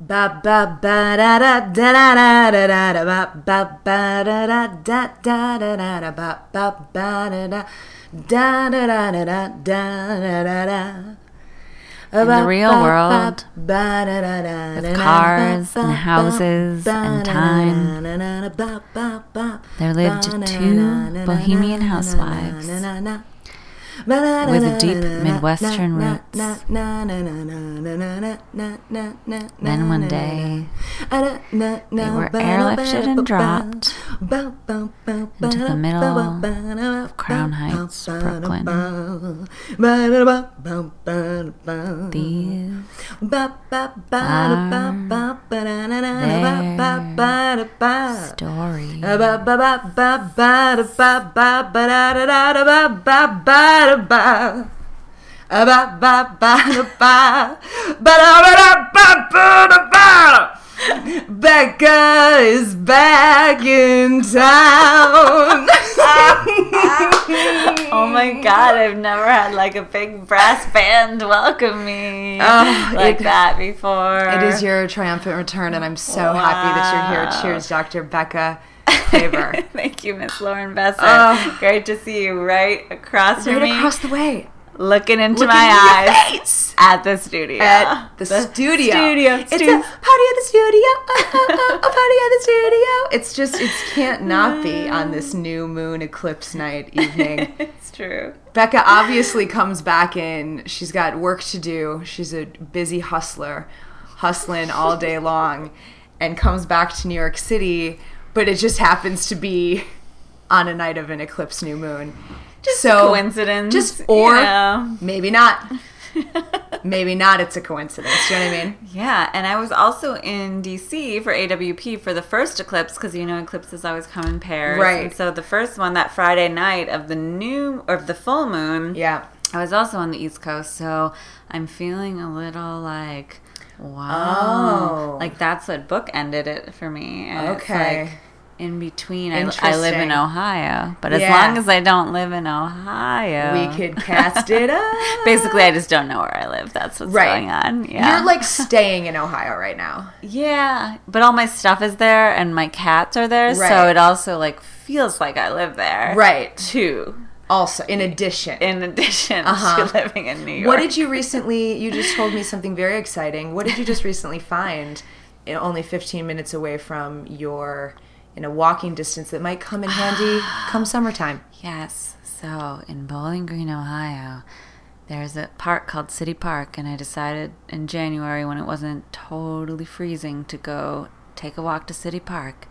Ba ba ba da da da da da da da ba ba ba da da da da da da da ba ba ba da da da da da da da da da da. In the real world, with cars and houses and time, there lived two bohemian housewives with deep Midwestern roots. Then one day, they were airlifted and dropped into the middle of Crown Heights, Brooklyn. These are their stories. Becca is back in town. Oh my god, I've never had like a big brass band welcome me Oh, like it- that before. It is your triumphant return, and I'm so happy that you're here. Cheers, Dr. Becca Faber. Thank you, Miss Lauren Besser. Oh. Great to see you right across from right me, across the way. looking into Looking my in eyes face. at the studio. At the, studio. Studio. It's studio. a party at the studio. Uh, uh, a party at the studio. It's just, it can't not be on this new moon eclipse night evening. it's true. Becca obviously comes back in. She's got work to do. She's a busy hustler, hustling all day long, and comes back to New York City. But it just happens to be on a night of an eclipse new moon. Just so Coincidence. Just or maybe not. Maybe not. It's a coincidence. Do you know what I mean? Yeah, and I was also in DC for AWP for the first eclipse because you know eclipses always come in pairs. Right. And so the first one that Friday night of the new or of the full moon. Yeah. I was also on the East Coast, so I'm feeling a little like, wow, Oh. like that's what book ended it for me. And it's Okay. like in between. I, I live in Ohio, but as long as I don't live in Ohio, We could cast it up. Basically, I just don't know where I live. That's what's Right. going on. Yeah. You're like staying in Ohio right now. Yeah, but all my stuff is there and my cats are there, so it also like feels like I live there. Right. Too. Also, in addition. In addition Uh-huh. to living in New York. What did you recently? You just told me something very exciting. What did you just recently find? In only 15 minutes away from your, in a walking distance that might come in handy come summertime. Yes. So in Bowling Green, Ohio, there's a park called City Park, and I decided in January when it wasn't totally freezing to go take a walk to City Park.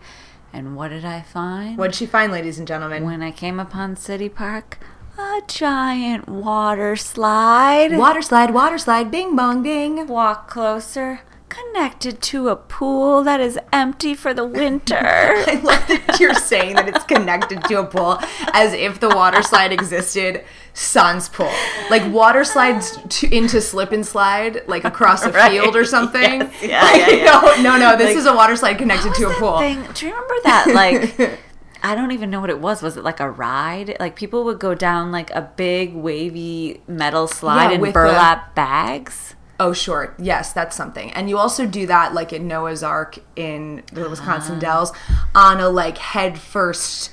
And what did I find? What'd she find, ladies and gentlemen? When I came upon City Park, a giant water slide. Water slide, water slide, bing bong bing. Walk closer. Connected to a pool that is empty for the winter. I love that you're saying that it's connected to a pool as if the water slide existed sans pool. Like water slides to, into slip and slide, like across a Right. field or something. Yes. Yeah, Like, yeah, yeah. No, no, no. This Like, is a water slide connected to a pool. thing? Do you remember that? Like, I don't even know what it was. Was it like a ride? Like people would go down like a big wavy metal slide Yeah, in with burlap bags. Oh, sure. Yes, that's something. And you also do that like in Noah's Ark in the Wisconsin Ah. Dells on a like head first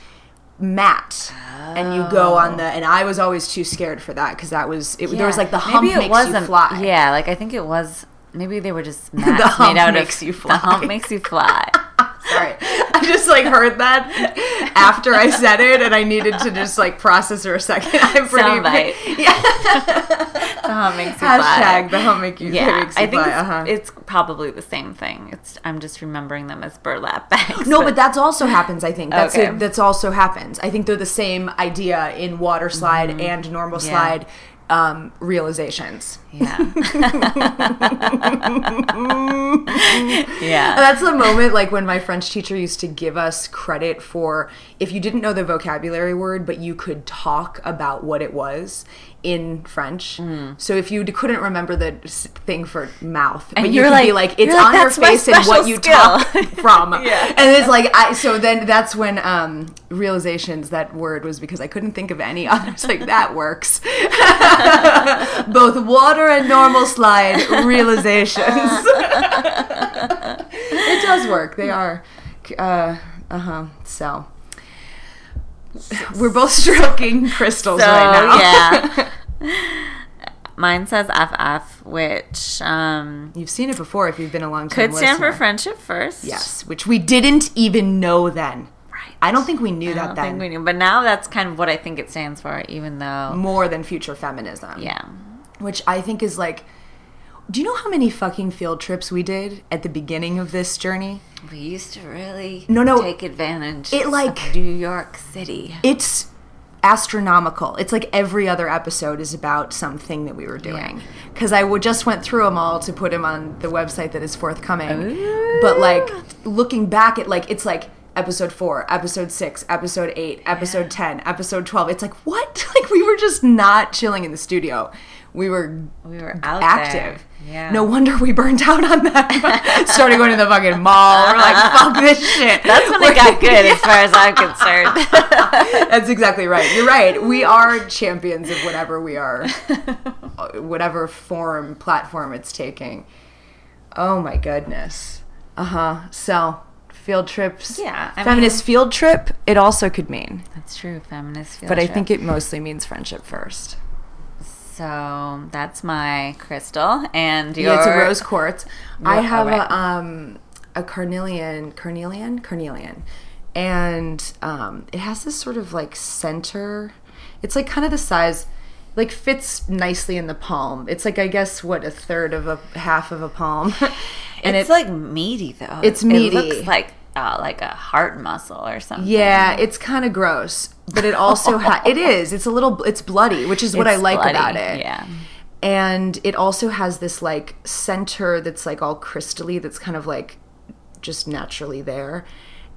mat. And you go on the and I was always too scared for that because that was it, there was like the hump Maybe it makes you fly. Yeah, like I think it was. Maybe they were just mats hump made out makes of. you fly. The hump makes you fly. Sorry. I just like heard that after I said it and I needed to just like process for a second. I'm pretty Soundbite. Yeah. The hump makes you fly. Hashtag the hump make you Yeah, makes you I think fly. it's, Uh-huh. it's probably the same thing. It's I'm just remembering them as burlap bags. No, but that's also happens. I think that's Okay. it, that's also happens. I think they're the same idea in water slide and normal Mm-hmm. Yeah. slide um, realizations. yeah, yeah. That's the moment, like when my French teacher used to give us credit for if you didn't know the vocabulary word, but you could talk about what it was in French. Mm. So if you couldn't remember the thing for mouth, but And you you're could be like- like, it's you're like, on your face and what you skill." talk from. Yeah. And it's like, I, so then that's when um, realizations, that word was because I couldn't think of any others. Like, that works. Both water and normal slide realizations. it does work. They are. Uh huh. So. We're both stroking crystals So, right now. yeah. Mine says FF, which um, You've seen it before if you've been a long time could stand for friendship first. Yes, which we didn't even know then. Right. I don't think we knew I that don't then. think we knew. But now that's kind of what I think it stands for, even though. More than future feminism. Yeah. Which I think is like. Do you know how many fucking field trips we did at the beginning of this journey? We used to really No, no. take advantage It, like- of New York City. It's astronomical. It's like every other episode is about something that we were doing. Because I would just went through them all to put them on the website that is forthcoming. But like looking back at like it's like episode four, episode six, episode eight, episode ten, episode twelve. It's like what? Like we were just not chilling in the studio. We were We were active. there. Yeah. No wonder we burned out on that. Started going to the fucking mall. We're like, fuck this shit. That's when it got good, as far as I'm concerned. That's exactly right. You're right. We are champions of whatever we are, whatever form, platform it's taking. Oh my goodness. Uh huh. So, field trips. Yeah, I Feminist field trip, it also could mean. That's true, feminist field trip. But I think it mostly means friendship first. So that's my crystal, and your Yeah, it's a rose quartz. I Ro- have alright. a um a carnelian, carnelian, carnelian, and um, it has this sort of like center. It's like kind of the size, like fits nicely in the palm. It's like I guess what a third of a half of a palm, and it's it like meaty though. It's It meaty. looks like uh, like a heart muscle or something. yeah, it's kind of gross, but it also ha- it is. It's a little. It's bloody, which is what I like bloody, about it. Yeah. and it also has this like center that's like all crystally that's kind of like just naturally there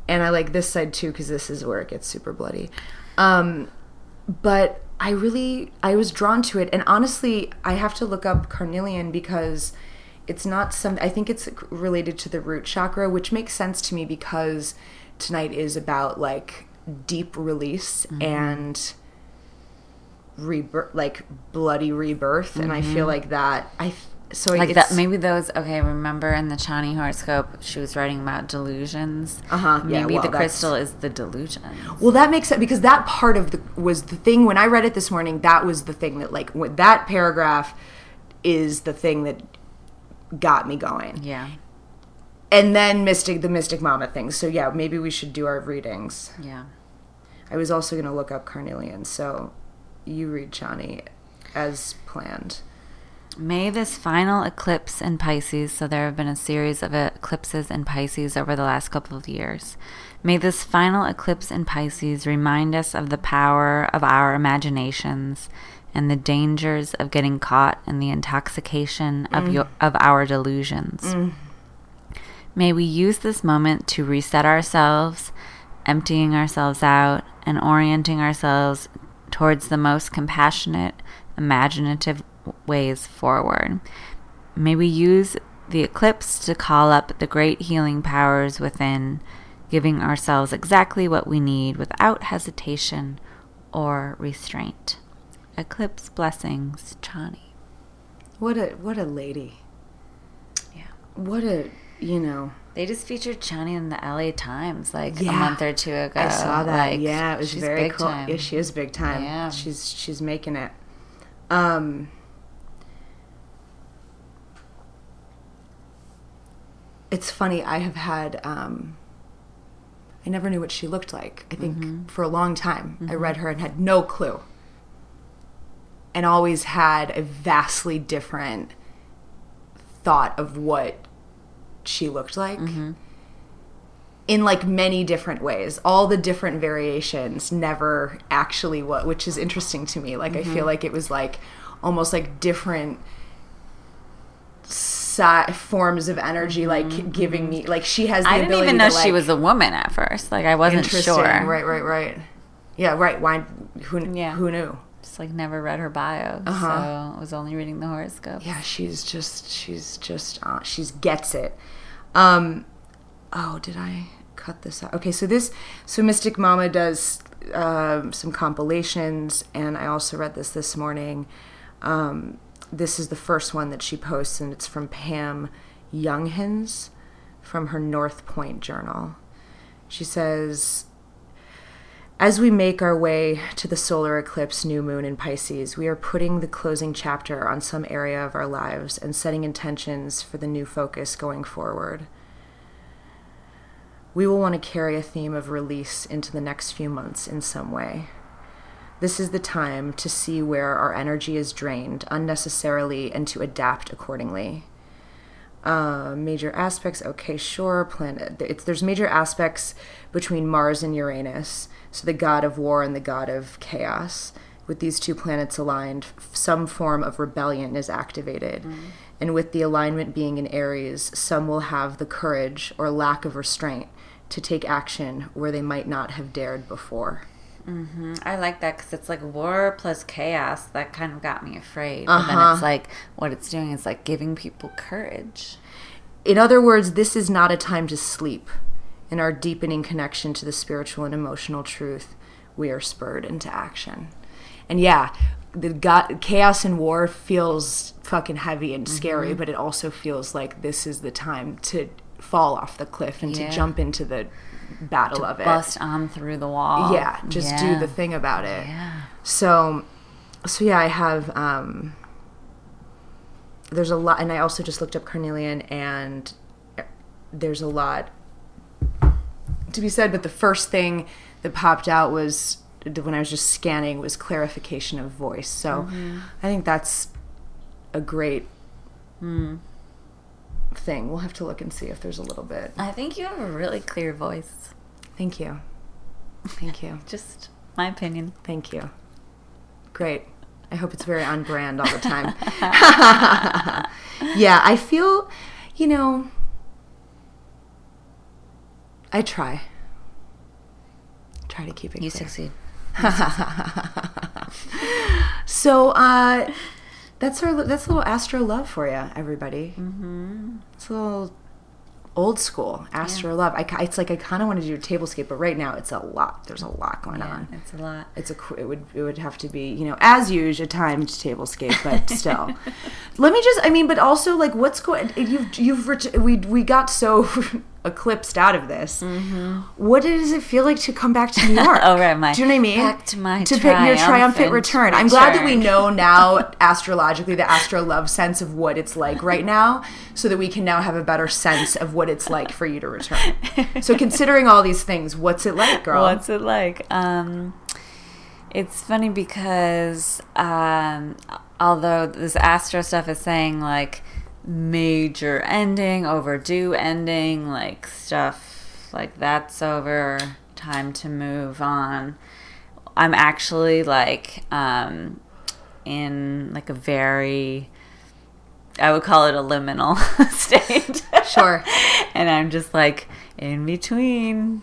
and i like this side too because this is where it gets super bloody um but i really i was drawn to it and honestly i have to look up carnelian because it's not some i think it's related to the root chakra which makes sense to me because tonight is about like deep release and rebirth like bloody rebirth and i feel like that i so Like that, maybe those. Okay, remember in the Chani horoscope, she was writing about delusions. Uh-huh, yeah, Maybe well, the crystal is the delusion. Well, that makes sense because that part of the was the thing when I read it this morning. That was the thing that like that paragraph is the thing that got me going. Yeah, And then Mystic, the Mystic Mama thing. So yeah, maybe we should do our readings. yeah. I was also going to look up Carnelian. So you read Chani as planned. May this final eclipse in Pisces, so there have been a series of eclipses in Pisces over the last couple of years. May this final eclipse in Pisces remind us of the power of our imaginations and the dangers of getting caught in the intoxication of, mm. your, of our delusions. Mm. May we use this moment to reset ourselves, emptying ourselves out, and orienting ourselves towards the most compassionate, imaginative ways forward. May we use the eclipse to call up the great healing powers within, giving ourselves exactly what we need without hesitation or restraint. Eclipse blessings, Chani. What a what a lady. Yeah. What a you know. They just featured Chani in the LA Times like Yeah. a month or two ago. I saw that. Like, yeah, it was very cool. time. Yeah, she is big time. Yeah. She's she's making it. Um It's funny, I have had um I never knew what she looked like. I think Mm-hmm. for a long time I read her and had no clue. And always had a vastly different thought of what she looked like Mm-hmm. in like many different ways all the different variations never actually what which is interesting to me like i Mm-hmm. feel like it was like almost like different si- forms of energy like giving me like she has the Mm-hmm. I didn't even know to, she was a woman at first. Like I wasn't interesting sure. right right right yeah right why who, Yeah. who knew Just like never read her bio, Uh-huh. so I was only reading the horoscope. yeah she's just she's just uh, she's gets it um oh did i cut this out okay so this so mystic mama does um, some compilations and i also read this this morning um, this is the first one that she posts and it's from pam younghans from her North Point journal. She says, as we make our way to the solar eclipse new moon in Pisces, we are putting the closing chapter on some area of our lives and setting intentions for the new focus going forward. We will want to carry a theme of release into the next few months in some way. This is the time to see where our energy is drained unnecessarily and to adapt accordingly. Uh, major aspects, okay, sure. Planet, it's, there's major aspects between Mars and Uranus, so the god of war and the god of chaos. With these two planets aligned, some form of rebellion is activated. Mm. And with the alignment being in Aries, some will have the courage or lack of restraint to take action where they might not have dared before. Mm-hmm. I like that because it's like war plus chaos. That kind of got me afraid. Uh-huh. But then it's like what it's doing is like giving people courage. In other words, this is not a time to sleep. In our deepening connection to the spiritual and emotional truth, we are spurred into action. And yeah, the God, chaos and war feels fucking heavy and scary, mm-hmm. but it also feels like this is the time to fall off the cliff and yeah. to jump into the battle of it. Bust on through the wall. Yeah, just yeah. do the thing about it. Yeah. So, so yeah, I have. Um, there's a lot, and I also just looked up carnelian, and there's a lot to be said. But the first thing that popped out was when I was just scanning was clarification of voice. So, mm-hmm. I think that's a great. Mm thing. We'll have to look and see if there's a little bit. I think you have a really clear voice. Thank you. Thank you. Just my opinion. Thank you. Great. I hope it's very on brand all the time. yeah, I feel, you know, I try. Try to keep it. You clear. succeed. so, uh, that's our that's a little Astro love for you, everybody. Mm-hmm. It's a little old school Astro yeah. love. I, it's like I kind of want to do a tablescape, but right now it's a lot. There's a lot going yeah, on. It's a lot. It's a it would it would have to be you know as usual a timed tablescape, but still. Let me just I mean, but also like what's going you've you've we we got so eclipsed out of this. Mm-hmm. What does it feel like to come back to New York? oh, right, my do you know what I mean? Back to my to pick your triumphant return. return. I'm glad that we know now astrologically the astro love sense of what it's like right now, so that we can now have a better sense of what it's like for you to return. so, considering all these things, what's it like, girl? What's it like? Um, it's funny because um, although this astro stuff is saying like major ending, overdue ending, like stuff like that's over, time to move on. I'm actually like um in like a very I would call it a liminal state. Sure. and I'm just like in between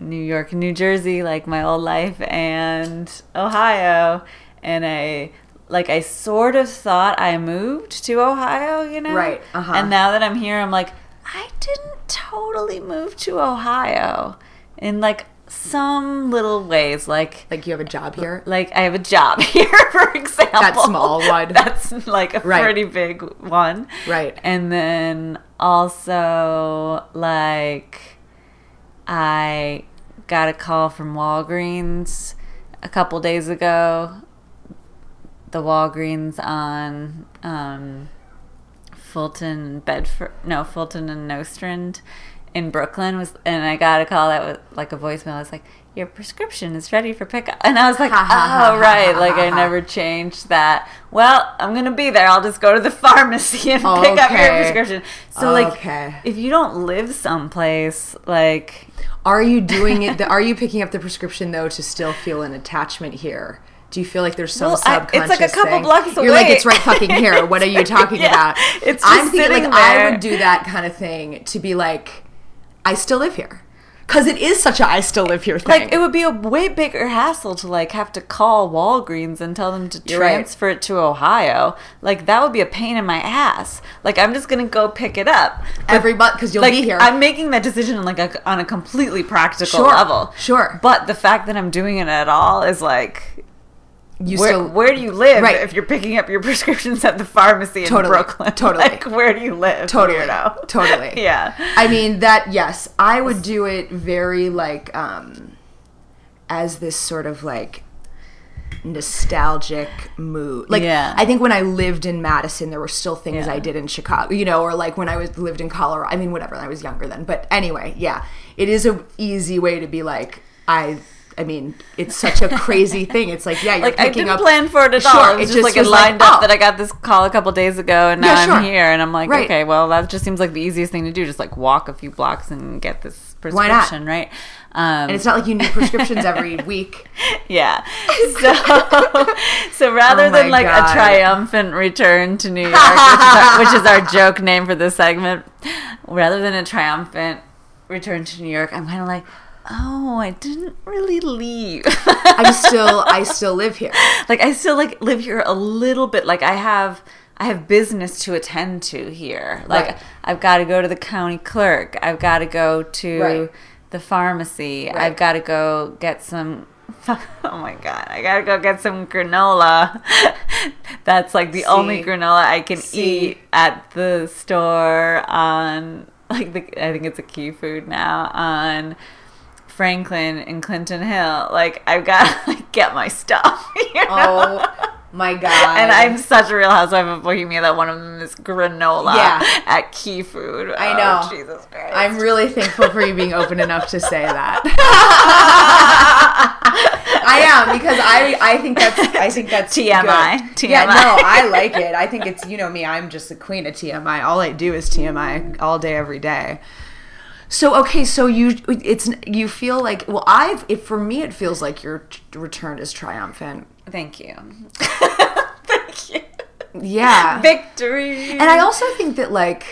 New York and New Jersey, like my old life, and Ohio. And I like I sort of thought I moved to Ohio, you know? Right. Uh-huh. And now that I'm here, I'm like, I didn't totally move to Ohio in like some little ways like like you have a job here like i have a job here for example that small one that's like a right. pretty big one right and then also like i got a call from walgreens a couple days ago the Walgreens on um, Fulton, Bedford, no, Fulton and Nostrand in Brooklyn was, and I got a call that was like a voicemail. I was like, "Your prescription is ready for pickup," and I was like, "Oh, right!" Like I never changed that. Well, I'm gonna be there. I'll just go to the pharmacy and okay. pick up your prescription. So, okay. like, if you don't live someplace, like, are you doing it? are you picking up the prescription though to still feel an attachment here? Do you feel like there's some well, subconscious? I, it's like a couple thing? blocks away. You're like, it's right fucking here. What are you talking yeah, about? It's I'm thinking like there. I would do that kind of thing to be like, I still live here. Cause it is such a I still live here thing. Like it would be a way bigger hassle to like have to call Walgreens and tell them to You're transfer right. it to Ohio. Like that would be a pain in my ass. Like I'm just gonna go pick it up but, every month because you'll like, be here. I'm making that decision like a, on a completely practical sure, level. Sure. But the fact that I'm doing it at all is like you where, still where do you live Right. if you're picking up your prescriptions at the pharmacy in Totally. Brooklyn? Totally. Like, where do you live? Totally. Weirdo. Totally. yeah. I mean that yes, I would do it very like um as this sort of like nostalgic mood. Like Yeah. I think when I lived in Madison there were still things Yeah. I did in Chicago, you know, or like when I was lived in Colorado. I mean whatever, I was younger then. But anyway, yeah. It is a easy way to be like I I mean, it's such a crazy thing. It's like, yeah, you're Like I picking didn't up plan for it at all. Sure, It was just, just like it was like, lined up oh. that I got this call a couple days ago, and now Yeah, sure. I'm here, and I'm like, Right. okay, well that just seems like the easiest thing to do. Just like walk a few blocks and get this prescription, right? Um, and it's not like you need prescriptions every week. Yeah. So, so rather Oh than like God. a triumphant return to New York, which is, our, which is our joke name for this segment, rather than a triumphant return to New York, I'm kind of like, oh, I didn't really leave. I'm still I still live here. like I still like live here a little bit. Like I have. I have business to attend to here. Like Right. I've got to go to the county clerk. I've got to go to Right. the pharmacy. Right. I've got to go get some. Oh my god! I gotta go get some granola. That's like the only granola I can See. eat at the store on like the. I think it's a Key Food now on Franklin and Clinton Hill. Like I've got to like, get my stuff. you oh know? Oh my god. And I'm such a real housewife of Bohemia that one of them is granola Yeah. at Key Food. I Oh, know. Jesus Christ. I'm really thankful for you being open enough to say that. I am because I I think that's I think that's TMI. good. Yeah, TMI. no, I like it. I think it's you know me. I'm just the queen of TMI. All I do is TMI all day every day. So okay, so you it's you feel like well I've it for me it feels like your t- return is triumphant. Thank you. Thank you. Yeah. Victory. And I also think that like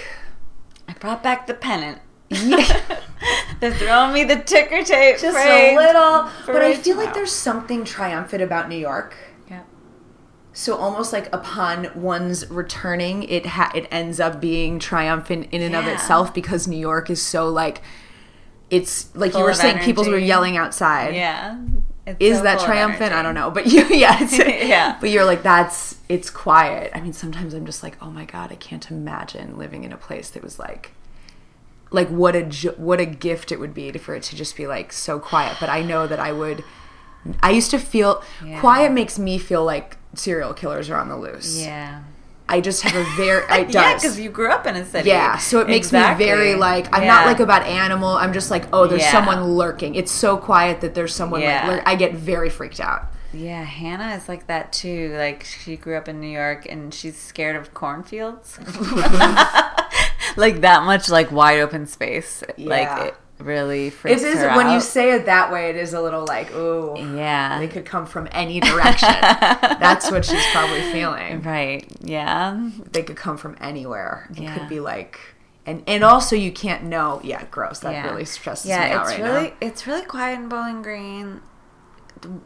I brought back the pennant. Yeah. They're throwing me the ticker tape. just a little but I feel like there's something triumphant about New York. Yeah. So almost like upon one's returning, it ha- it ends up being triumphant in and of itself because New York is so like it's like Full you were saying people were yelling outside. Yeah. It's Is so that triumphant? I don't know, but you, yeah, it's, Yeah. But you're like, that's it's quiet. I mean, sometimes I'm just like, oh my god, I can't imagine living in a place that was like, like what a what a gift it would be to, for it to just be like so quiet. But I know that I would. I used to feel Yeah. quiet makes me feel like serial killers are on the loose. Yeah. I just have a very it does. Yeah, because you grew up in a city. Yeah, so it makes Exactly. me very like I'm Yeah. not like about animal. I'm just like oh, there's Yeah. someone lurking. It's so quiet that there's someone Yeah. like lurk- I get very freaked out. Yeah, Hannah is like that too. Like she grew up in New York and she's scared of cornfields. like that much like wide open space. Yeah. Like it really freaks It is her when you say it that way. It is a little like ooh, Yeah. they could come from any direction. That's what she's probably feeling. Right. Yeah. They could come from anywhere. It Yeah. could be like, and and also you can't know. Yeah, gross. That yeah. really stresses yeah, me out it's right really now. it's really quiet in Bowling Green.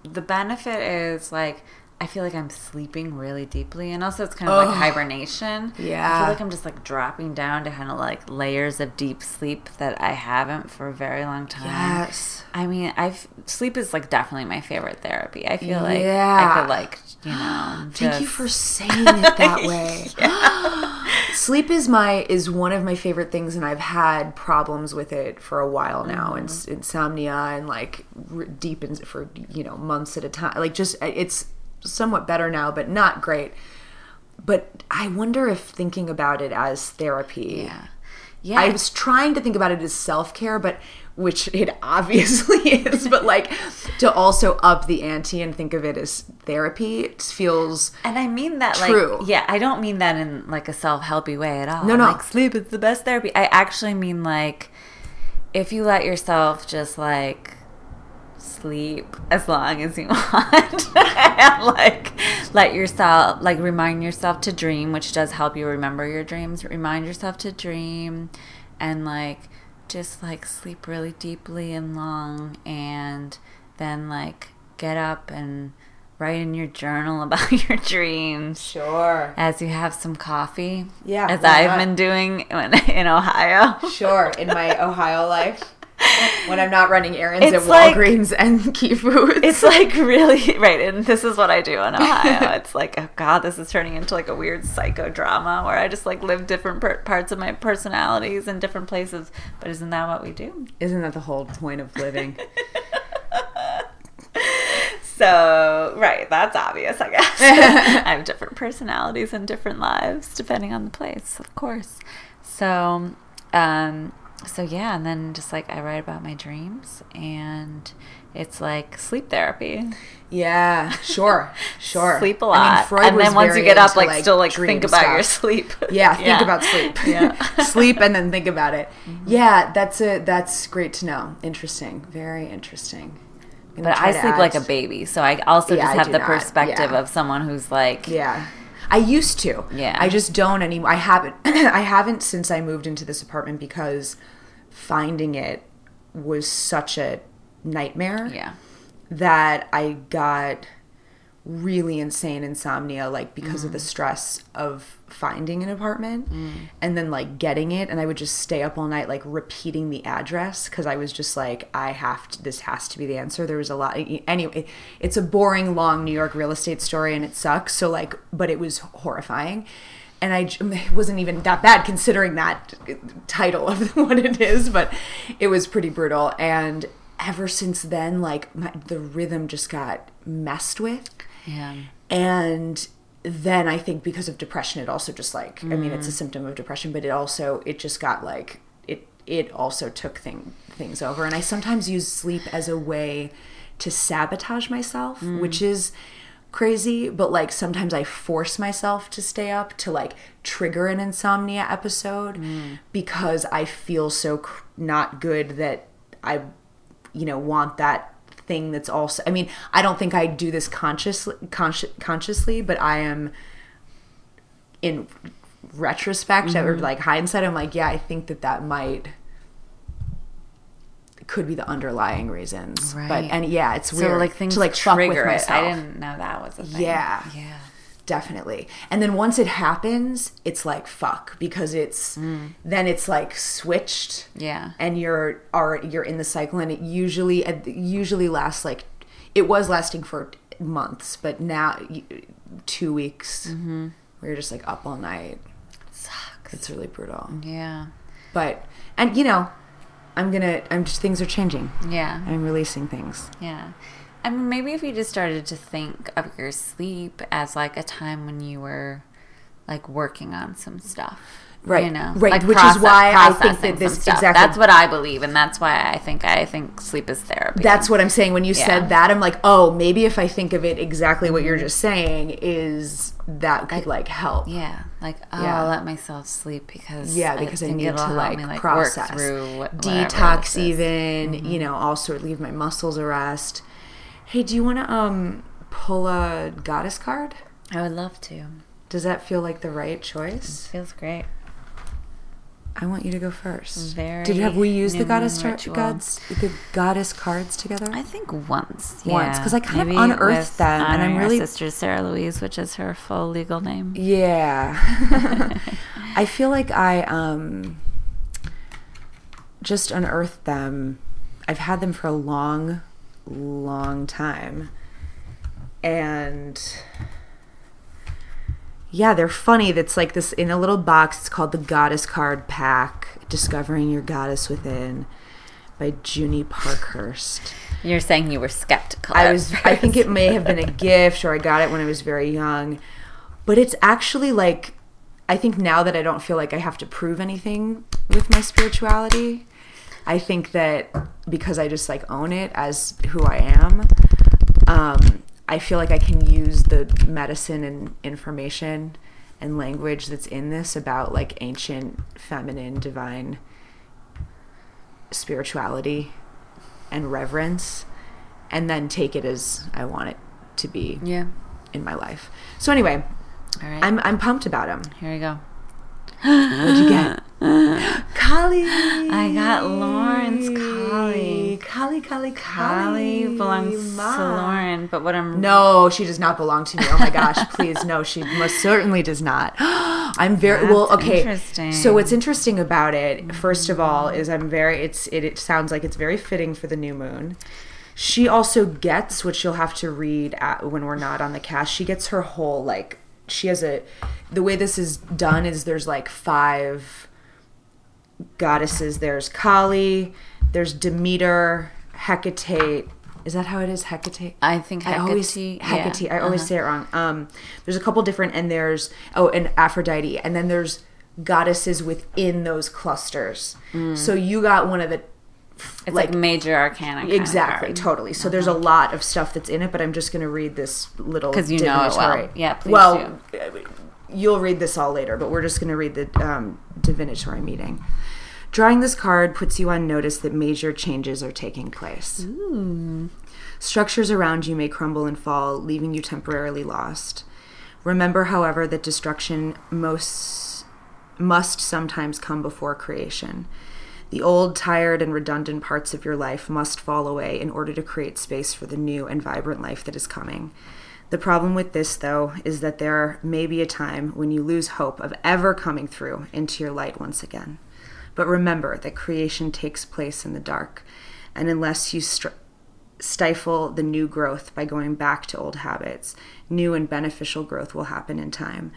The benefit is like I feel like I'm sleeping really deeply, and also it's kind of Ugh. like hibernation. Yeah, I feel like I'm just like dropping down to kind of like layers of deep sleep that I haven't for a very long time. Yes. I mean, I've sleep is like definitely my favorite therapy. I feel like yeah. I could like you know. Thank you for saying it that way. Sleep is my is one of my favorite things, and I've had problems with it for a while now. And Mm-hmm. s insomnia and like deep in for you know months at a time. Like just it's somewhat better now, but not great. But I wonder if thinking about it as therapy. Yeah. Yeah. I was trying to think about it as self care, but which it obviously is, but like to also up the ante and think of it as therapy it feels And I mean that True. like yeah, I don't mean that in like a self helpy way at all. No, no. Like sleep is the best therapy. I actually mean like if you let yourself just like sleep as long as you want. And like let yourself like remind yourself to dream which does help you remember your dreams. Remind yourself to dream and like just like sleep really deeply and long. And then like get up and write in your journal about your dreams. Sure. As you have some coffee Yeah, as i've not? been doing in ohio. Sure in my ohio life when I'm not running errands It's at like- Walgreens and Key Foods. It's like really right, and this is what I do in Ohio. It's like, oh god, this is turning into like a weird psychodrama where I just like live different per- parts of my personalities in different places. But isn't that what we do? Isn't that the whole point of living? So, right, that's obvious, I guess. I have different personalities and different lives depending on the place, of course. So, um, so yeah, and then just like I write about my dreams, and it's like sleep therapy. yeah, sure, sure. Sleep a lot, mean, Freud and then once you get up, into, like, still like think about your sleep. Yeah, think about sleep. Yeah. Mm-hmm. sleep and then think about it. Yeah, that's a that's great to know. Interesting, very interesting. But I sleep add- like a baby, so I also Yeah, just have the not. perspective Yeah. of someone who's like, Yeah. I used to. Yeah. I just don't anymore. I haven't I haven't since I moved into this apartment because finding it was such a nightmare yeah, that I got really insane insomnia like because Mm. of the stress of finding an apartment and then like getting it and I would just stay up all night like repeating the address cuz I was just like I have to this has to be the answer there was a lot anyway it's a boring long New York real estate story and it sucks so like but it was horrifying and I it wasn't even that bad considering that title of what it is, but it was pretty brutal. And ever since then, like my, the rhythm just got messed with, yeah, and then I think because of depression, it also just like I mean, it's a mm. symptom of depression, but it also it just got like it it also took thing things over, and I sometimes use sleep as a way to sabotage myself, mm. which is crazy but like sometimes i force myself to stay up to like trigger an insomnia episode mm. because i feel so cr- not good that i you know want that thing that's also i mean i don't think i do this consciously consci- consciously but i am in retrospect or Mm-hmm. like hindsight i'm like yeah i think that that might could be the underlying reasons but Right. and yeah it's weird so like things to like fuck with trigger it. myself I didn't know that was a thing. Yeah. yeah. Definitely and then once it happens it's like fuck because it's mm. then it's like switched Yeah. and you're are you're in the cycle and it usually it usually lasts like it was lasting for months but now two weeks mm-hmm. where you're just like up all night Sucks. it's really brutal Yeah. but and you know i'm gonna i'm just things are changing Yeah. i'm releasing things Yeah. I mean, maybe if you just started to think of your sleep as like a time when you were like working on some stuff. Right. You know, Right, like which is why I think that this- exactly- That's what I believe, and that's why I think I think sleep is therapy. That's what I'm saying. When you Yeah. said that, I'm like, oh, maybe if I think of it exactly what you're just saying, is that could like help. yeah, like oh, Yeah. I'll let myself sleep because Yeah, because I, think need to like, me, process, work through what, detox, even Mm-hmm. you know, also leave my muscles a rest. Hey, do you want to um pull a goddess card? I would love to. Does that feel like the right choice? Feels great. I want you to go first. Very Did have we used the goddess tar- gods the goddess cards together? I think once. Once, yeah. 'cause I kind of unearthed them, and I'm really- sister Sarah Louise, which is her full legal name. Yeah. I feel like I um just unearthed them. I've had them for a long, long time. And yeah, they're funny. That's like this in a little box. It's called the Goddess Card Pack Discovering Your Goddess Within by Juni Parkhurst. You're saying you were skeptical. I was I think it may have been a gift or I got it when I was very young. But it's actually like I think now that I don't feel like I have to prove anything with my spirituality, I think that because I just like own it as who I am, um, I feel like I can use the medicine and information and language that's in this about like ancient, feminine, divine spirituality and reverence and then take it as I want it to be Yeah. in my life. So anyway, All right. I'm I'm pumped about him. Here we go. What'd you get? Kali. I got Lauren's Kali. Kali, Kali, Kali belongs Ma. to Lauren, but what I'm No, she does not belong to me. Oh my gosh, please, no, she most certainly does not. I'm very well. Okay, interesting. so what's interesting about it, first of all, is I'm very. It's it, it sounds like it's very fitting for the new moon. She also gets, which you'll have to read at, when we're not on the cast. She gets her whole like. She has a. The way this is done is there's like five goddesses. There's Kali. There's Demeter, Hecate. Is that how it is? Hecate. I think I always Hecate, Hecate. yeah, I always uh-huh. say it wrong. Um, there's a couple different, and there's oh, and Aphrodite, and then there's goddesses within those clusters. So you got one of the Mm. It's like, major arcana. exactly totally. So there's a lot of stuff that's in it, but I'm just going to read this little 'Cause you know it well. Yeah, please well, you'll read this all later, but we're just going to read the um, divinatory meeting. Drawing this card puts you on notice that major changes are taking place. Structures around you may crumble and fall, leaving you temporarily lost. Remember, however, that destruction most must sometimes come before creation. The old, tired, and redundant parts of your life must fall away in order to create space for the new and vibrant life that is coming. The problem with this, though, is that there may be a time when you lose hope of ever coming through into your light once again. But remember that creation takes place in the dark, and unless you stifle the new growth by going back to old habits, new and beneficial growth will happen in time.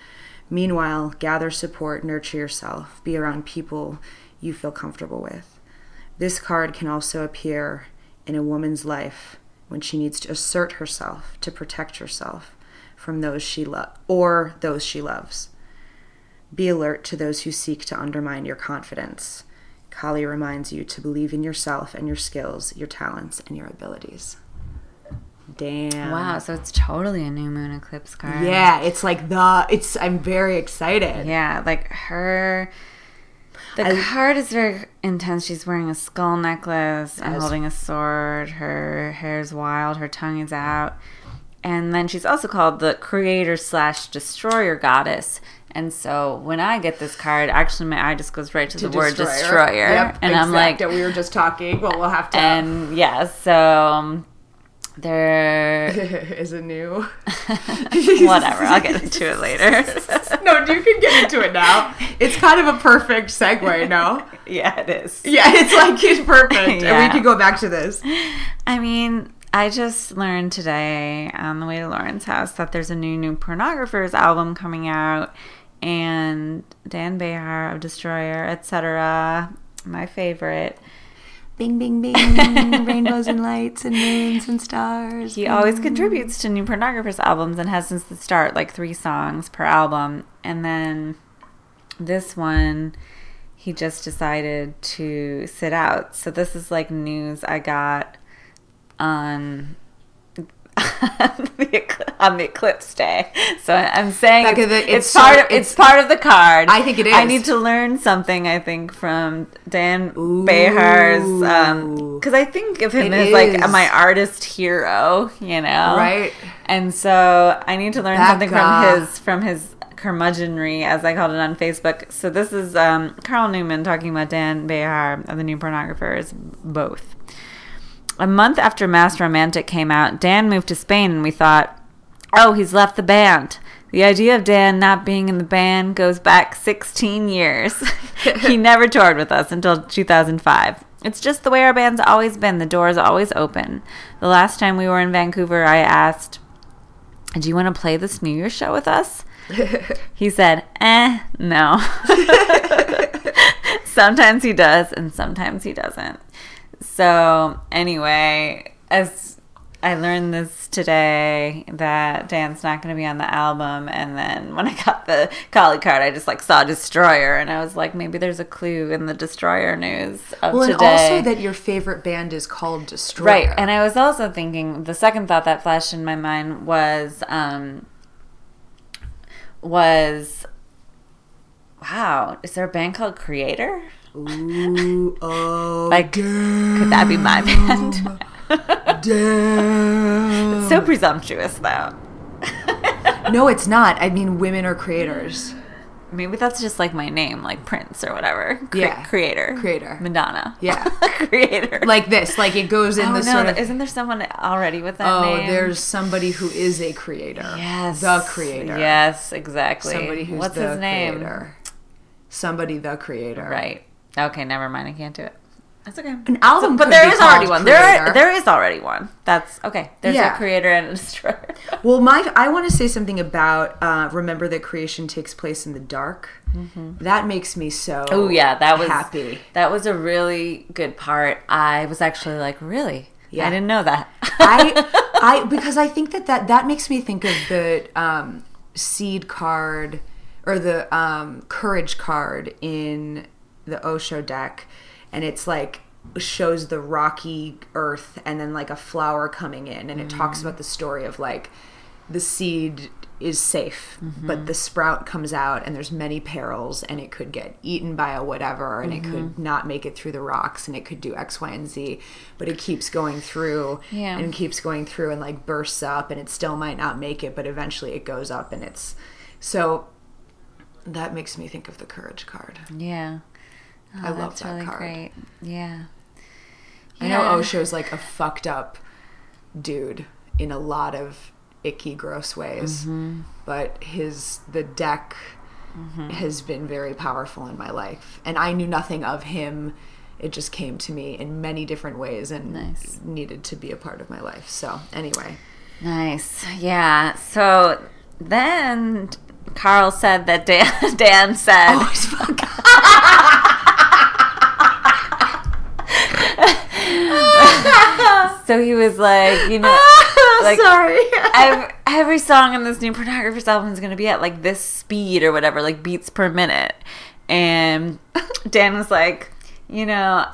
Meanwhile, gather support, nurture yourself, be around people you feel comfortable with. This card can also appear in a woman's life when she needs to assert herself to protect herself from those she lo- or those she loves. Be alert to those who seek to undermine your confidence. Kali reminds you to believe in yourself and your skills, your talents, and your abilities. Damn. Wow, so it's totally a new moon eclipse card. Yeah, it's like the it's I'm very excited. Yeah, like her. The I- card is very intense. She's wearing a skull necklace and holding a sword. Her hair's wild. Her tongue is out. And then she's also called the creator slash destroyer goddess. And so when I get this card, actually my eye just goes right to, the word destroyer. Yep, and I'm like, we were just talking. Well, we'll have to. and yeah, so um, there. is a new. Whatever, I'll get into it later. no, you can get into it now. It's kind of a perfect segue. No. yeah, it is. Yeah, it's like it's perfect, and we can go back to this. I mean, I just learned today on the way to Lauren's house that there's a new new pornographers album coming out, and Dan Bejar of Destroyer, etc. My favorite. Bing, bing, bing, rainbows and lights and moons and stars. He always contributes to new pornographers albums and has since the start like three songs per album, and then this one he just decided to sit out. So this is like news I got on the, on the eclipse day. So I'm saying Becca, it's, it's, it's part so- of it's it's- part of the card. I think it is. I need to learn something. I think from Dan Bejar's because I think of him It as like my artist hero. You know, Right. and so I need to learn something from his from his curmudgeonry, as I called it on Facebook. So this is um, Carl Newman talking about Dan Bejar of the New Pornographers, both. A month after Mass Romantic came out, Dan moved to Spain, and we thought, oh, he's left the band. The idea of Dan not being in the band goes back 16 years. he never toured with us until 2005. It's just the way our band's always been. The door is always open. The last time we were in Vancouver, I asked, Do you want to play this New Year's show with us? He said, eh, no. sometimes he does, and sometimes he doesn't. So, anyway, as I learned this today that Dan's not going to be on the album, and then when I got the Kali card, I just like saw Destroyer, and I was like, maybe there's a clue in the Destroyer news of Well, and also that your favorite band is called Destroyer. Right. And I was also thinking the second thought that flashed in my mind was um was wow, is there a band called Creator? Ooh, oh, Like could that be my band? damn. It's so presumptuous though. no, it's not. I mean, women are creators. maybe that's just like my name, like Prince or whatever. Cre- Yeah. creator, Creator. Madonna. Yeah. creator. like this. Like it goes in oh the no, sort of. isn't there someone already with that Oh, name? there's somebody who is a creator. yes, The creator. Yes, exactly. Somebody who's What's the his name? creator. Somebody the creator. Right. Okay, never mind. I can't do it. That's okay. An album but could there is already one. There, there is already one. That's okay. There's Yeah. a creator and a destroyer. Well, my I want to say something about uh, remember that creation takes place in the dark. That makes me so. Oh yeah, that was happy. That was a really good part. I was actually like, really? Yeah. I didn't know that. I I because I think that that that makes me think of the um, seed card or the um, courage card in the Osho deck, and it's like shows the rocky earth and then like a flower coming in, and it talks about the story of like the seed is safe, but mm-hmm. the sprout comes out and there's many perils and it could get eaten by a whatever and it could mm-hmm. not make it through the rocks and it could do X, Y, and Z, but it keeps going through Yeah. and keeps going through and like bursts up and it still might not make it, but eventually it goes up and it's so that makes me think of the courage card. yeah. Oh, I love that really card. great. Yeah. I know. Osho's like a fucked up dude in a lot of icky, gross ways, Mm-hmm. but his the deck has been very powerful in my life, and I knew nothing of him. It just came to me in many different ways and Nice. needed to be a part of my life. So anyway, Nice. Yeah. So then Carl said that Dan, Dan said. oh, he's fuck. So he was like, you know, like sorry. ev- every song on this new pornographers album is going to be at like this speed or whatever, like beats per minute. And Dan was like, you know,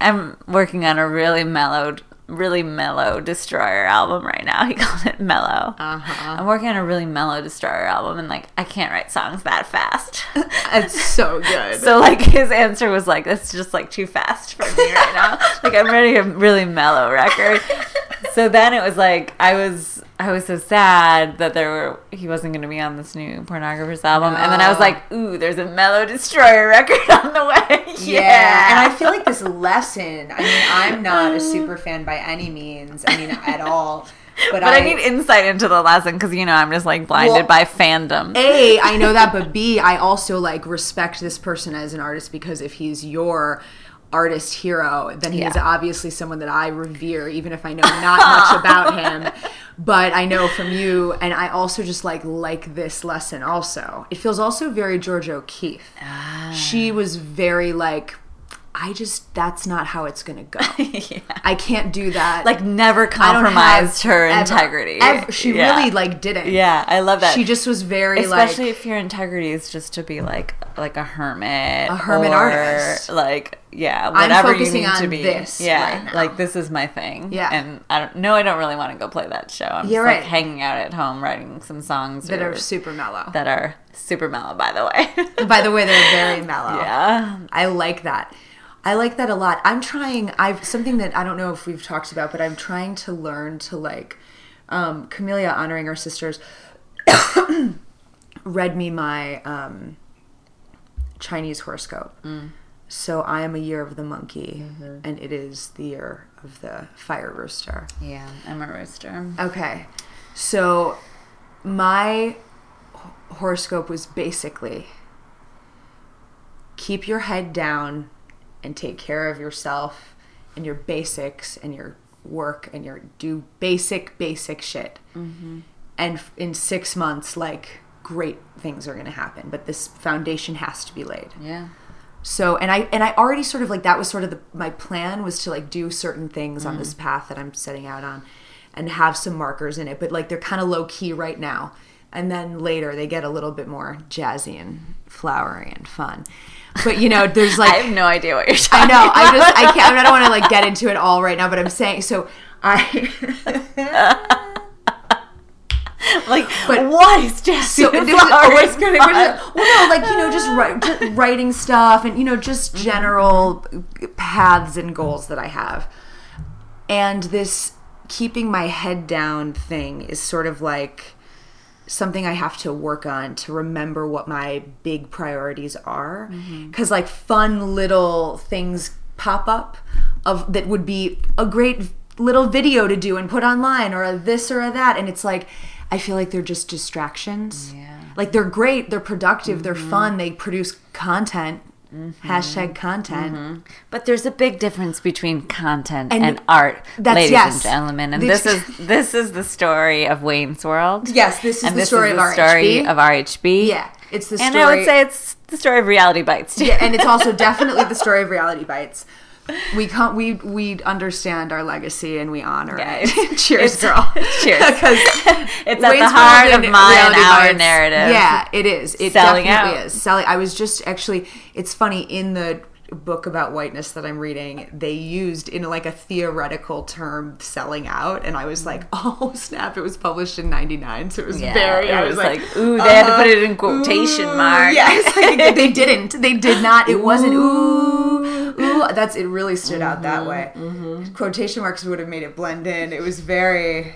I'm working on a really mellowed, really mellow Destroyer album right now. He called it Mellow. Uh-huh. I'm working on a really mellow Destroyer album, and like I can't write songs that fast. It's so good. So like his answer was like, "That's just like too fast for me right now. like I'm ready a really mellow record." So then it was like I was I was so sad that there were he wasn't going to be on this new pornographers album, and then I was like, "Ooh, there's a mellow destroyer record on the way." Yeah. and I feel like this lesson. I mean, I'm not a super fan by any means. I mean, at all. But, But I, need insight into the lesson because you know I'm just like blinded Well, by fandom. A, I know that, but B, I also like respect this person as an artist because if he's your artist hero, then he is Yeah. obviously someone that I revere, even if I know not much about him. But I know from you, and I also just like like this lesson. Also, it feels also very George O'Keeffe. Ah. She was very like, I just that's not how it's gonna go. yeah. I can't do that. Like never I don't have compromised her ever- integrity. ever- she Yeah. really like didn't. Yeah, I love that. She just was very especially like if your integrity is just to be like like a hermit, A hermit artist. like yeah, whatever focusing you need to be. this yeah, right now. like this is my thing. Yeah. and I don't no, I don't really want to go play that show. I'm You're just like hanging out at home writing some songs that or- are super mellow. that are super mellow. By the way, By the way, they're very mellow. yeah, I like that. I like that a lot. I'm trying. I've something that I don't know if we've talked about, but I'm trying to learn to like. Um, Camellia, honoring our sisters, read me my um, Chinese horoscope. So I am a year of the monkey, mm-hmm. and it is the year of the fire rooster. yeah, I'm a rooster. Okay. So my horoscope was basically keep your head down and take care of yourself and your basics and your work and your do basic basic shit. Mm-hmm. And f- in 6 months like great things are going to happen, but this foundation has to be laid. Yeah, So and I and I already sort of like that was sort of the, my plan was to like do certain things on this mm. path that I'm setting out on and have some markers in it, but like they're kind of low key right now. And then later they get a little bit more jazzy and flowery and fun. But you know, there's like I have no idea what you're talking I know. I just I can't. I don't want to like get into it all right now. But I'm saying so. I But- what is just so so there's always gonna well no like you know just, write, just writing stuff and you know just general paths and goals that I have. And this keeping my head down thing is sort of like something I have to work on to remember what my big priorities are. Mm-hmm. Because like fun little things pop up of that would be a great little video to do and put online or a this or a that, and it's like I feel like they're just distractions. Yeah. Like they're great, they're productive, they're mm-hmm. fun, they produce content. Mm-hmm. Hashtag content. Mm-hmm. But there's a big difference between content And and, art, that's- ladies yes. and gentlemen. And This- is this is the story of Wayne's World. Yes, this is and the this story is of the story RHB. of RHB. Yeah, it's the and story. I would say it's the story of Reality Bites too. yeah, and it's also definitely the story of reality bites. We can't. We we understand our legacy and we honor Yeah, it. cheers, it's- girl. cheers. Because It's at the heart of my and our narrative. Yeah, it is. It Selling definitely out. is. Selling. I was just actually. It's funny in the book about whiteness that I'm reading. They used in like a theoretical term selling out, and I was like, oh snap! It was published in '99, so it was Yeah, very. it I was was like, like, ooh, they had to put it in uh, quotation ooh, marks. Yes, like, they didn't. They did not. It wasn't ooh, ooh. That's it. Really stood out that way. Quotation marks would have made it blend in. It was very.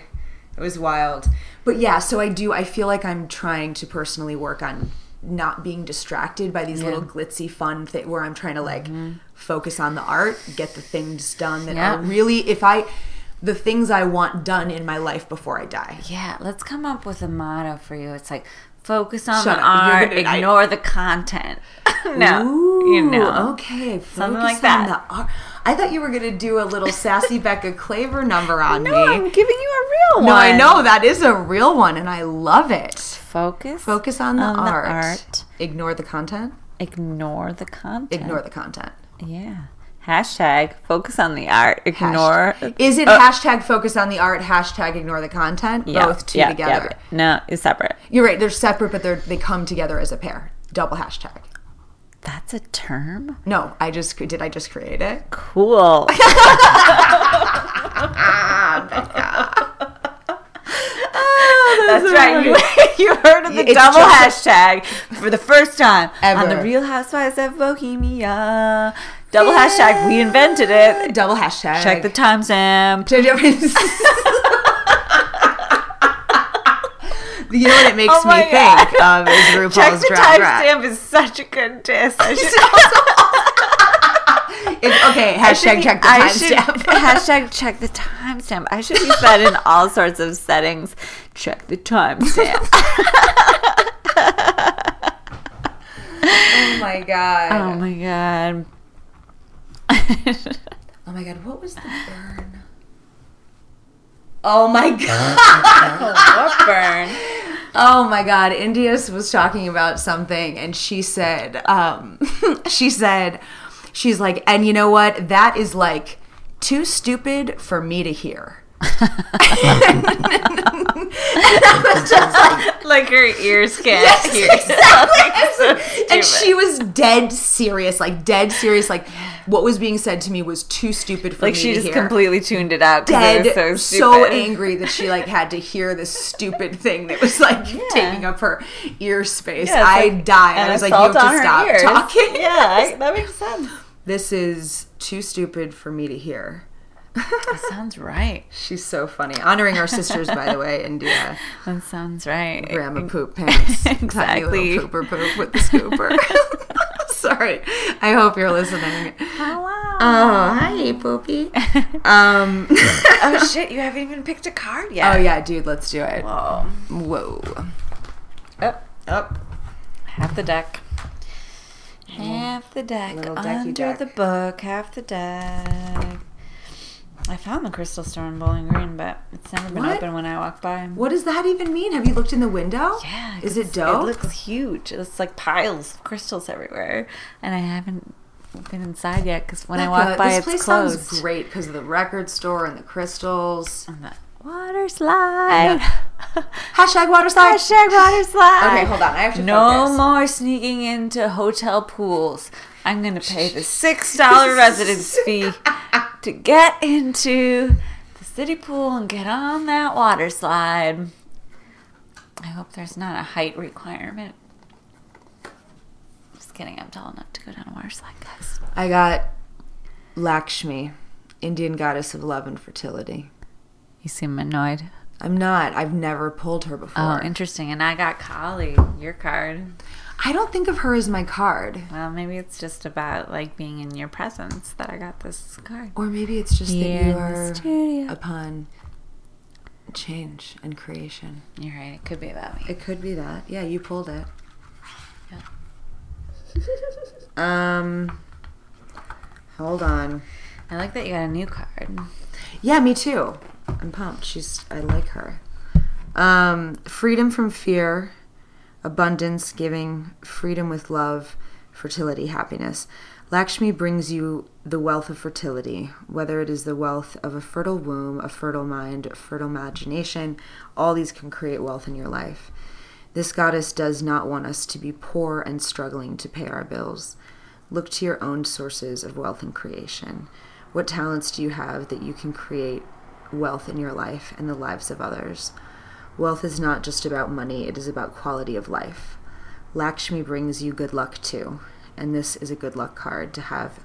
It was wild. But yeah, so I do. I feel like I'm trying to personally work on not being distracted by these little glitzy fun thing where I'm trying to like mm-hmm. focus on the art, get the things done that Yeah. are really if I the things I want done in my life before I die. Yeah, let's come up with a motto for you. It's like focus on Shut the up. Art, gonna- I- ignore the content. no, Ooh, you know. Okay, Something focus like on that. the art. I thought you were gonna do a little sassy Becca Claver number on No, me. I'm giving you a real one. No, I know that is a real one, and I love it. Focus. Focus on the, On the art. art. Ignore the content. Ignore the content. Ignore the content. Yeah. Hashtag focus on the art. Ignore. Hashtag- Is it Oh, hashtag focus on the art? Hashtag ignore the content. yeah, Both two yeah, together. yeah. No, it's separate. You're right. They're separate, but they're they come together as a pair. Double hashtag. That's a term. No, I just did. I just create it. Cool. That's right. You, you heard of the It's double just- hashtag for the first time on the Real Housewives of Bohemia. Double hashtag. We invented it. Double hashtag. Check the timestamp. You know what it makes Oh me think of is RuPaul's Check the timestamp is such a good diss. I should, It's okay. Hashtag check the timestamp. Hashtag check the timestamp. I should use that in all sorts of settings. Check the timestamp. oh my god. oh my god. Oh my god. What was the burn? Oh my god. what burn? Oh my god. India was talking about something and she said, um, she said, she's like, and you know what? That is like too stupid for me to hear. like her ears can't Yes, hear. exactly. and she was dead serious, like dead serious. Like what was being said to me was too stupid for Like me Like she just hear. completely tuned it out dead, it was so so, angry that she like had to hear this stupid thing that was like taking up her ear space. Yeah, I like died. I was like, you have to stop ears. talking. Yeah, I, that makes sense. This is too stupid for me to hear. That sounds right. She's so funny. Honoring our sisters, by the way, India. That sounds right. Grandma poop pants. Tiny Exactly. little pooper poop with the scooper. Sorry. I hope you're listening. Hello. Oh, hi, Poopy. Um. oh shit! You haven't even picked a card yet. oh yeah, dude. Let's do it. Whoa. Whoa. Up, up. Half the deck. Half mm-hmm. the deck under deck. the book. Half the deck. I found the crystal store in Bowling Green, but it's never been What? open when I walk by. What does that even mean? Have you looked in the window? Yeah, Is it dope? It looks huge. It's like piles of crystals everywhere, and I haven't been inside yet because when I walk by, this it's place closed. sounds great because of the record store and the crystals. And the water slide. Hashtag water slide. Hashtag water slide. Okay, hold on. I have to No focus. more sneaking into hotel pools. I'm going to pay the $6 residence fee to get into the city pool and get on that water slide. I hope there's not a height requirement. Just kidding. I'm tall enough to go down a water slide, guys. I got Lakshmi, Indian goddess of love and fertility. You seem annoyed I'm not. I've never pulled her before. Oh, interesting. And I got Kali, your card. I don't think of her as my card. Well, maybe it's just about like being in your presence that I got this card. Or maybe it's just Here that you are upon change and creation. You're right. It could be about me. It could be that. Yeah, you pulled it. Yeah. Um hold on. I like that you got a new card. Yeah, me too. I'm pumped. She's I like her. Um freedom from fear, abundance, giving, freedom with love, fertility, happiness. Lakshmi brings you the wealth of fertility, whether it is the wealth of a fertile womb, a fertile mind, a fertile imagination, all these can create wealth in your life. This goddess does not want us to be poor and struggling to pay our bills. Look to your own sources of wealth and creation. What talents do you have that you can create wealth in your life and the lives of others? Wealth is not just about money, it is about quality of life. Lakshmi brings you good luck too, and this is a good luck card to have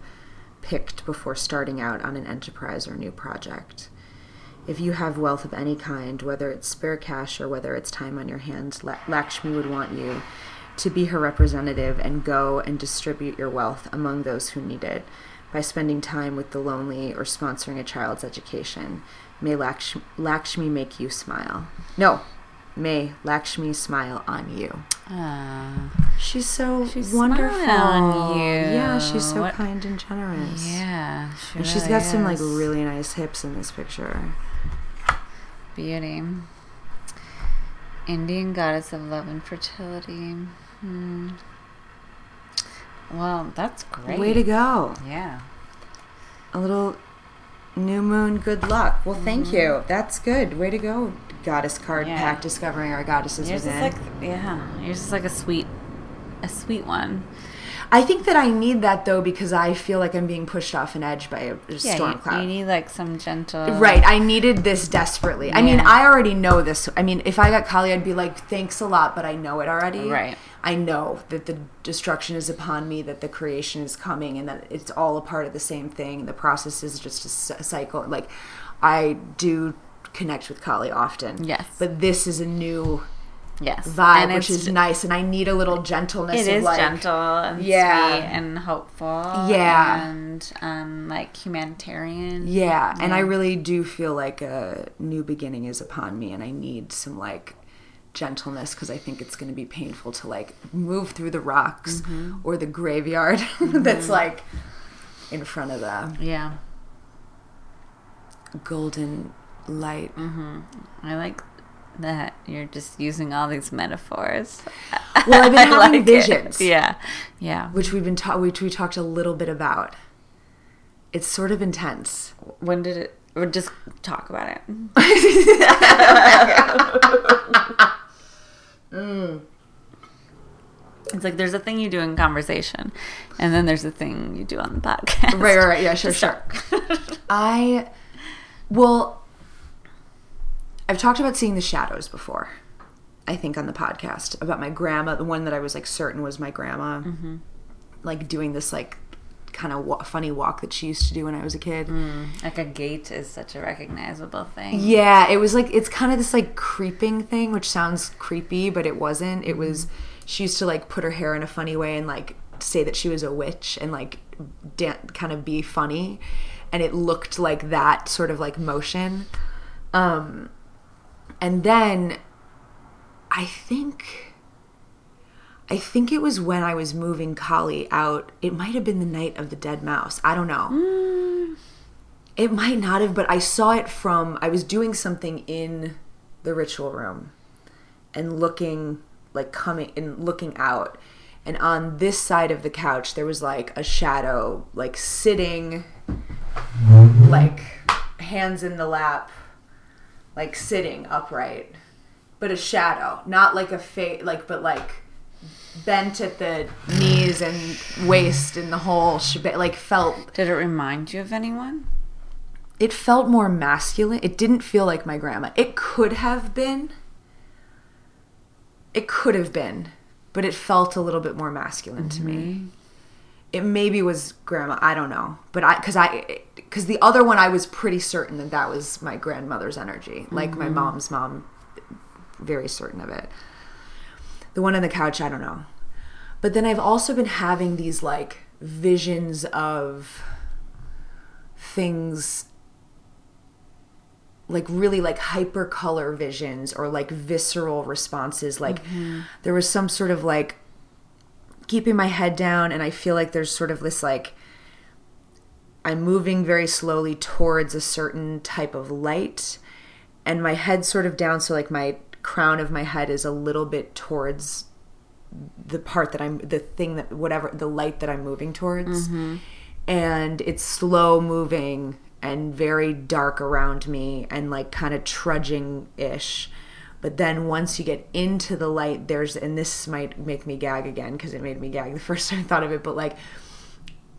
picked before starting out on an enterprise or new project. If you have wealth of any kind, whether it's spare cash or whether it's time on your hands, Lakshmi would want you to be her representative and go and distribute your wealth among those who need it by spending time with the lonely or sponsoring a child's education. May Lakshmi, Lakshmi make you smile. No, may Lakshmi smile on you. Ah, She's so She's wonderful. on you. Yeah, she's so What- kind and generous. yeah. She And she's really got some like really nice hips in this picture. beauty. Indian goddess of love and fertility. Hmm. Well, that's great. Way to go. Yeah. A little new moon good luck. Well, thank you. That's good. Way to go, goddess card Mm-hmm. Yeah. pack discovering our goddesses Yours is within. like yeah. Yours is like a sweet, a sweet one. I think that I need that though because I feel like I'm being pushed off an edge by a, a Yeah, storm you, cloud. you need like some gentle. Right, I needed this desperately. I mean, I already know this. I mean, if I got Kali, I'd be like, "Thanks a lot," but I know it already. Right. I know that the destruction is upon me, that the creation is coming, and that it's all a part of the same thing. The process is just a cycle. Like, I do connect with Kali often. Yes. But this is a new Yes. vibe, which is nice, and I need a little gentleness. It is like, gentle and Yeah. sweet and hopeful. Yeah. And um, like humanitarian. Yeah, and I really do feel like a new beginning is upon me, and I need some like gentleness because I think it's going to be painful to like move through the rocks Mm-hmm. or the graveyard that's like in front of them. Yeah. golden light. Mm-hmm. I like that you're just using all these metaphors. Well, I've been having like it. visions. Yeah. Yeah. Which we've been ta- which we talked a little bit about. It's sort of intense. When did it? Or just talk about it. Mm. It's like there's a thing you do in conversation, and then there's a thing you do on the podcast. Right, right, right. Yeah, sure, Just sure. I, well, I've talked about seeing the shadows before. I think on the podcast about my grandma, the one that I was like certain was my grandma, mm-hmm. like doing this like kind of wa- funny walk that she used to do when I was a kid. Mm, like a gait is such a recognizable thing. Yeah, it was like it's kind of this like creeping thing, which sounds creepy, but it wasn't. It was mm-hmm. she used to like put her hair in a funny way and like say that she was a witch and like dan- kind of be funny, and it looked like that sort of like motion. Um, and then I think I think it was when I was moving Kali out. It might have been the night of the dead mouse. I don't know. Hmm. It might not have, but I saw it from I was doing something in the ritual room and looking like coming and looking out. And on this side of the couch there was like a shadow like sitting like hands in the lap like sitting upright. But a shadow, not like a face like but like bent at the knees and waist and the whole shebang like felt Did it remind you of anyone? it felt more masculine. It didn't feel like my grandma. It could have been. It could have been, but it felt a little bit more masculine to me. Mm-hmm. It maybe was grandma. I don't know, but I because I because the other one I was pretty certain that that was my grandmother's energy, like my mm-hmm. mom's mom, very certain of it. The one on the couch, I don't know. But then I've also been having these like visions of things like really like hyper color visions or like visceral responses like mm-hmm. there was some sort of like keeping my head down and i feel like there's sort of this like i'm moving very slowly towards a certain type of light and my head sort of down so like my crown of my head is a little bit towards the part that i'm the thing that whatever the light that i'm moving towards. Mm-hmm. And it's slow moving and very dark around me and like kind of trudging ish but then once you get into the light there's and this might make me gag again because it made me gag the first time i thought of it but like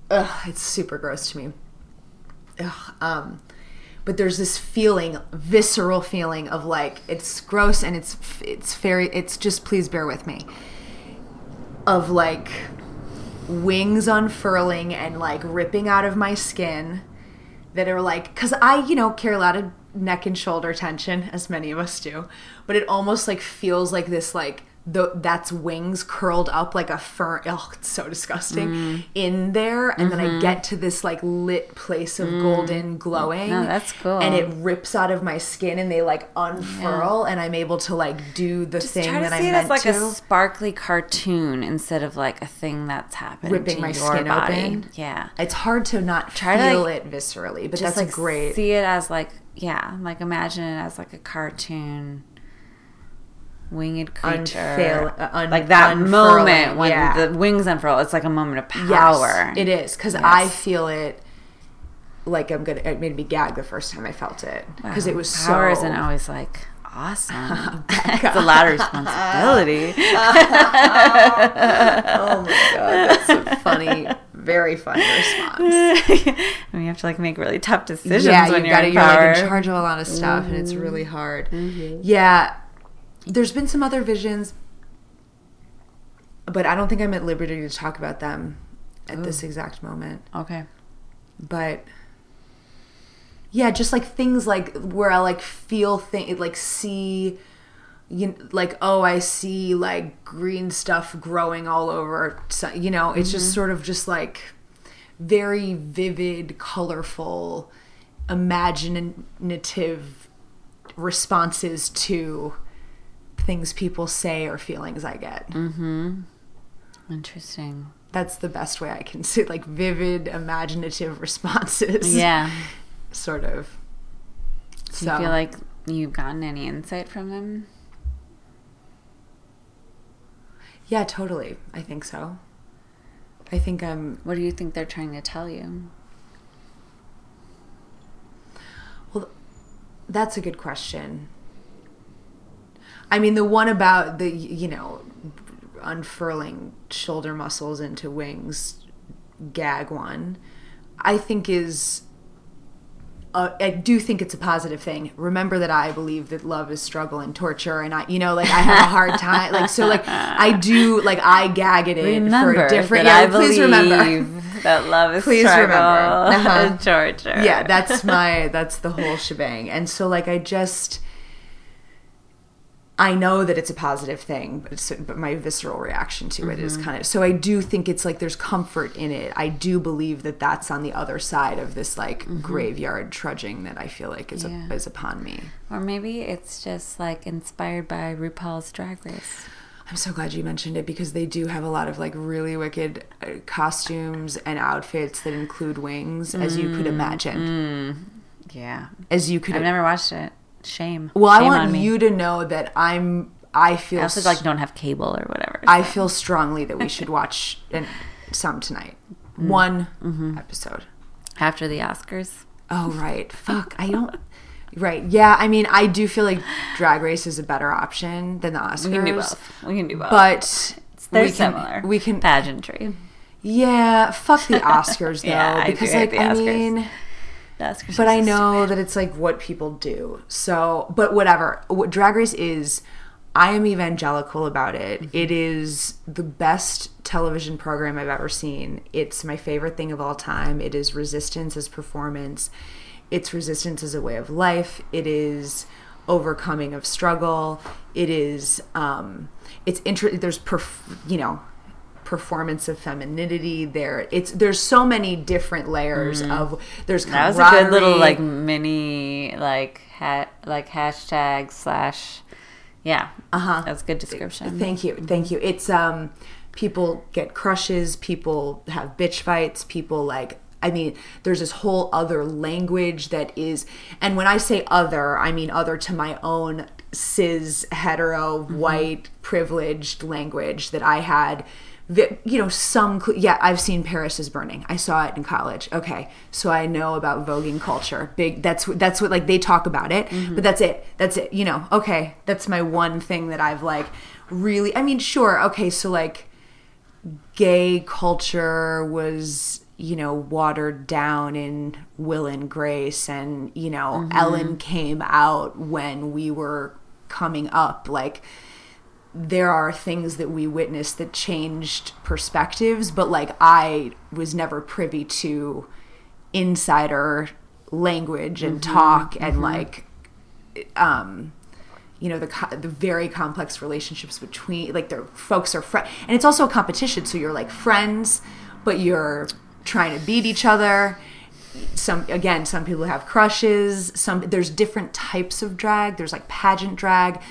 ugh, it's super gross to me. Ugh, um but there's this feeling visceral feeling of like it's gross and it's it's very it's just please bear with me. Of like wings unfurling and like ripping out of my skin that are like because i you know care a lot of neck and shoulder tension as many of us do but it almost like feels like this like the, that's wings curled up like a fur oh it's so disgusting Mm. in there and then i get to this like lit place of golden glowing Mm-hmm. No, that's cool. and it rips out of my skin and they like unfurl and i'm able to like do the thing Try to that see i'm it as like to a sparkly cartoon instead of like a thing that's happening Ripping to my your skin body. open? Yeah, it's hard to not Try to, feel like, it viscerally but just that's like great see it as like yeah, like imagine it as like a cartoon winged creature, Unfail- uh, un- like that unfurling, moment when yeah. the wings unfurl. It's like a moment of power. Yes, it is because I feel it like I'm gonna. It made me gag the first time I felt it because it was power so. isn't always like awesome. it's a lot of responsibility. oh my god, that's a funny, very fun response. and you have to like make really tough decisions yeah, when you you're gotta. in You're like in charge of a lot of stuff, and it's really Mm-hmm. hard. Yeah, there's been some other visions, but I don't think I'm at liberty to talk about them at this exact moment. Okay. but yeah just like things like where i like feel thing like see you like oh i see like green stuff growing all over so, you know it's just sort of just like very vivid colorful imaginative responses to things people say or feelings i get mhm Interesting. that's the best way i can say like vivid imaginative responses Yeah. sort of. Do you feel like you've gotten any insight from them? Yeah, totally. I think so. I think I'm. What do you think they're trying to tell you? Well, that's a good question. I mean, the one about the you know unfurling shoulder muscles into wings gag one, I think is. Uh, I do think it's a positive thing. Remember that I believe that love is struggle and torture, and I, you know, like I have a hard time. Like so, like I do, like I gag at it Remember for different. that Yeah, I please believe remember. that love is Please struggle remember. Uh-huh. and torture. yeah that's my that's the whole shebang and so like i just i know that it's a positive thing but, it's, but my visceral reaction to it is Mm-hmm. kind of so i do think it's like there's comfort in it i do believe that that's on the other side of this like graveyard trudging that i feel like is, Mm-hmm. Yeah. a, is upon me Or maybe it's just like inspired by RuPaul's Drag Race. i'm so glad you mentioned it because they do have a lot of like really wicked uh, costumes and outfits that include wings as you Mm. could imagine Yeah. as you could I've never watched it. Shame. well i want you to know that i'm i feel I also like don't have cable or whatever. I feel strongly that we should watch an, some tonight. Mm. One Mm-hmm. episode. After the Oscars. Oh right. Fuck. I don't. Right. Yeah. I mean, I do feel like Drag Race is a better option than the Oscars. We can do both. We can do both. But They're we can, similar. We can. pageantry. Yeah. Fuck the Oscars though, Yeah, I because like I Oscars. mean. Oscars. But I know that it's like what people do. So, but whatever. What Drag Race is I am evangelical about it. It is the best television program I've ever seen. It's my favorite thing of all time. It is resistance as performance. It's resistance as a way of life. It is overcoming of struggle. It is um it's inter- there's perf- you know performance of femininity there it's there's so many different layers of there's That was a good little like mini like hat like hashtag slash yeah. Uh-huh. That's a good description. Thank you, thank you. It's um, people get crushes, people have bitch fights, people like. I mean, there's this whole other language that is, and when I say other, I mean other to my own cis, hetero, white, privileged language that I had. You know, some yeah. I've seen Paris is Burning. I saw it in college. Okay, so I know about voguing culture. Big. That's what that's what like they talk about it, mm-hmm. but that's it. That's it. You know. Okay, that's my one thing that I've like really. I mean, sure. Okay, so like gay culture was you know watered down in will and grace and you know ellen mm-hmm. came out when we were coming up like there are things that we witnessed that changed perspectives but like i was never privy to insider language and talk and like um you know the the very complex relationships between like their folks are friends and it's also a competition so you're like friends but you're trying to beat each other. Some again some people have crushes some there's different types of drag. There's like pageant drag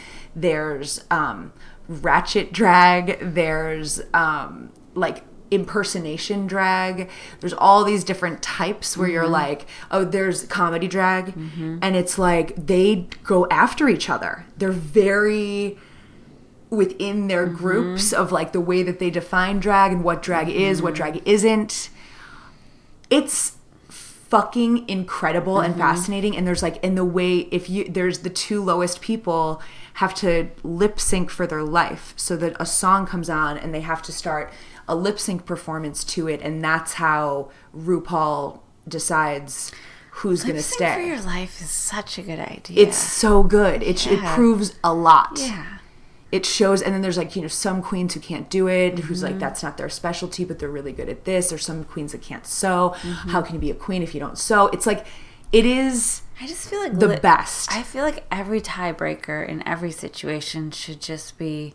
there's um ratchet drag there's um like impersonation drag there's all these different types where you're mm-hmm. like oh there's comedy drag. Mm-hmm. And it's like they go after each other. They're very within their mm-hmm. groups of like the way that they define drag and what drag is what drag isn't. It's fucking incredible and fascinating. And there's like in the way if you there's the two lowest people have to lip sync for their life so that a song comes on and they have to start a lip sync performance to it and that's how RuPaul decides who's going to Lip sync stay for your life is such a good idea. it's so good it, it proves a lot yeah. it shows and then there's like you know some queens who can't do it who's Mm-hmm. like that's not their specialty but they're really good at this there's some queens that can't sew Mm-hmm. how can you be a queen if you don't sew it's like it is I just feel like the lip- best I feel like every tiebreaker in every situation should just be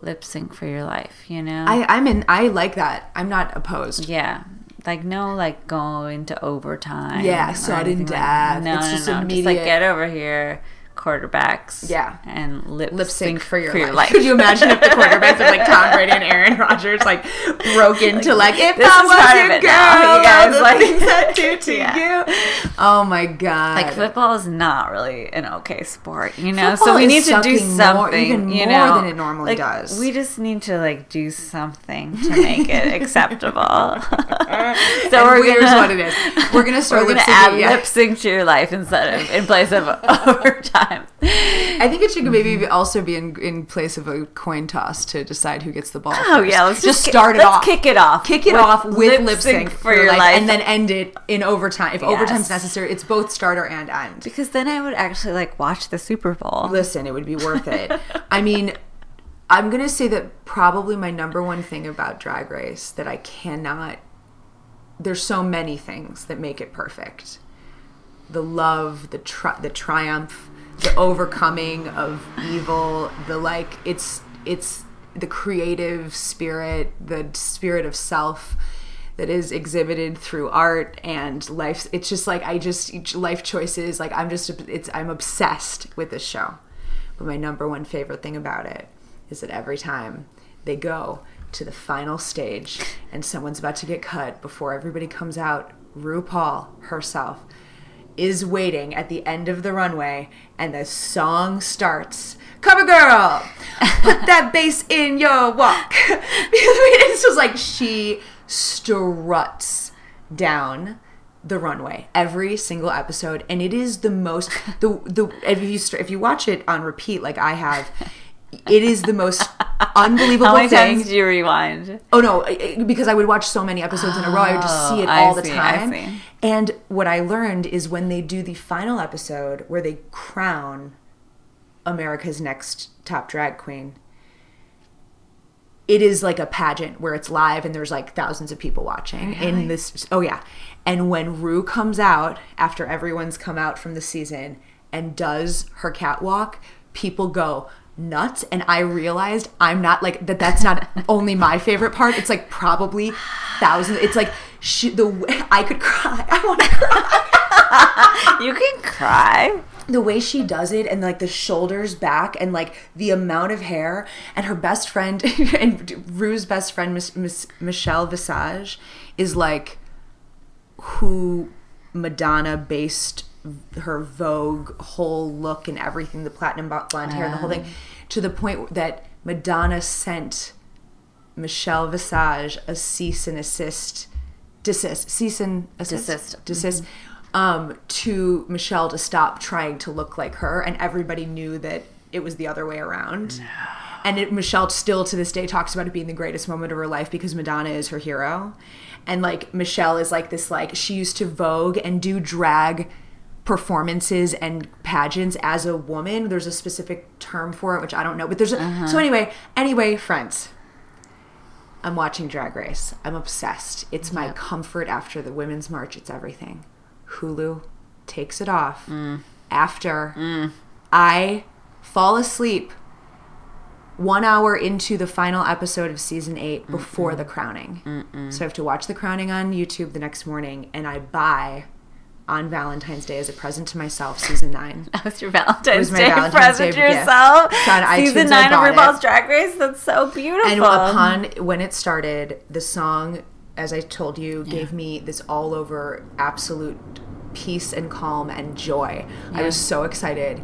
lip sync for your life, you know? I, i'm in i like that i'm not opposed yeah. Like no like going to overtime. Yeah, sudden anything like death. no, It's no, just no. Just like get over here, quarterbacks. Yeah. And lip, lip sync for your, for life. your life. Could you imagine if the quarterbacks of like Tom Brady and Aaron Rodgers like broke into like, if this I was your girl, you guys, the like- things I do to Yeah. you. Oh my god! like football is not really an okay sport, you know. Football so we need to do more- something, even you more know, than it normally Like, does. We just need to like do something to make it acceptable. so And we're here's gonna, what it is. We're gonna start We're lip gonna add syncing. yeah. lip sync to your life instead of in place of overtime. I think it should maybe also be in, in place of a coin toss to decide who gets the ball. Oh first. yeah, let's just ki- start it let's off. Kick it off. Kick it with off with lip sync for your life, and then end it in overtime. If Yes. overtime's necessary, it's both starter and end. because then I would actually like watch the Super Bowl. Listen, it would be worth it. I mean, I'm gonna say that probably my number one thing about Drag Race that I cannot. There's so many things that make it perfect. The love, the tri- the triumph, the overcoming of evil, the like. It's it's the creative spirit, the spirit of self that is exhibited through art and life. It's just like I just life choices. Like I'm just it's I'm obsessed with this show. But my number one favorite thing about it is that every time they go to the final stage and someone's about to get cut before everybody comes out, RuPaul herself is waiting at the end of the runway and the song starts. Cover girl, put that bass in your walk. because it's just like she struts down the runway every single episode and it is the most the the if you if you watch it on repeat like I have it is the most unbelievable How many thing. times do you rewind? Oh no, I- I- because I would watch so many episodes in a row, I would just see it Oh, I all the see, I time. And what I learned is when they do the final episode where they crown America's Next Top Drag Queen, it is like a pageant where it's live and there's like thousands of people watching in this. Oh yeah, and when Ru comes out after everyone's come out from the season and does her catwalk, people go nuts and i realized i'm not like that that's not only my favorite part it's like probably thousands it's like she, the way i could cry i want to cry You can cry. the way she does it and like the shoulders back and like the amount of hair and her best friend and Ru's best friend Miss, Miss Michelle Visage is like who Madonna based her Vogue whole look and everything the platinum blonde hair and the whole thing to the point that Madonna sent Michelle Visage a cease and assist desist cease and assist? Desist. desist. Um, to Michelle to stop trying to look like her, and everybody knew that it was the other way around. And it, Michelle still to this day talks about it being the greatest moment of her life because Madonna is her hero, and like Michelle is like this like she used to Vogue and do drag performances and pageants as a woman. There's a specific term for it, which I don't know, but there's a, so uh-huh. anyway. Anyway, friends. I'm watching Drag Race. I'm obsessed. It's my comfort after the Women's March. It's everything. Hulu takes it off mm. after mm. I fall asleep one hour into the final episode of season 8 before the crowning. So I have to watch the crowning on YouTube the next morning, and I buy on Valentine's Day as a present to myself season 9. That was your Valentine's was my Day Valentine's present Day to yourself. It's on iTunes, Season nine of bought it. RuPaul's Drag Race. That's so beautiful. And upon when it started, the song, as I told you, gave me this all over absolute peace and calm and joy. I was so excited.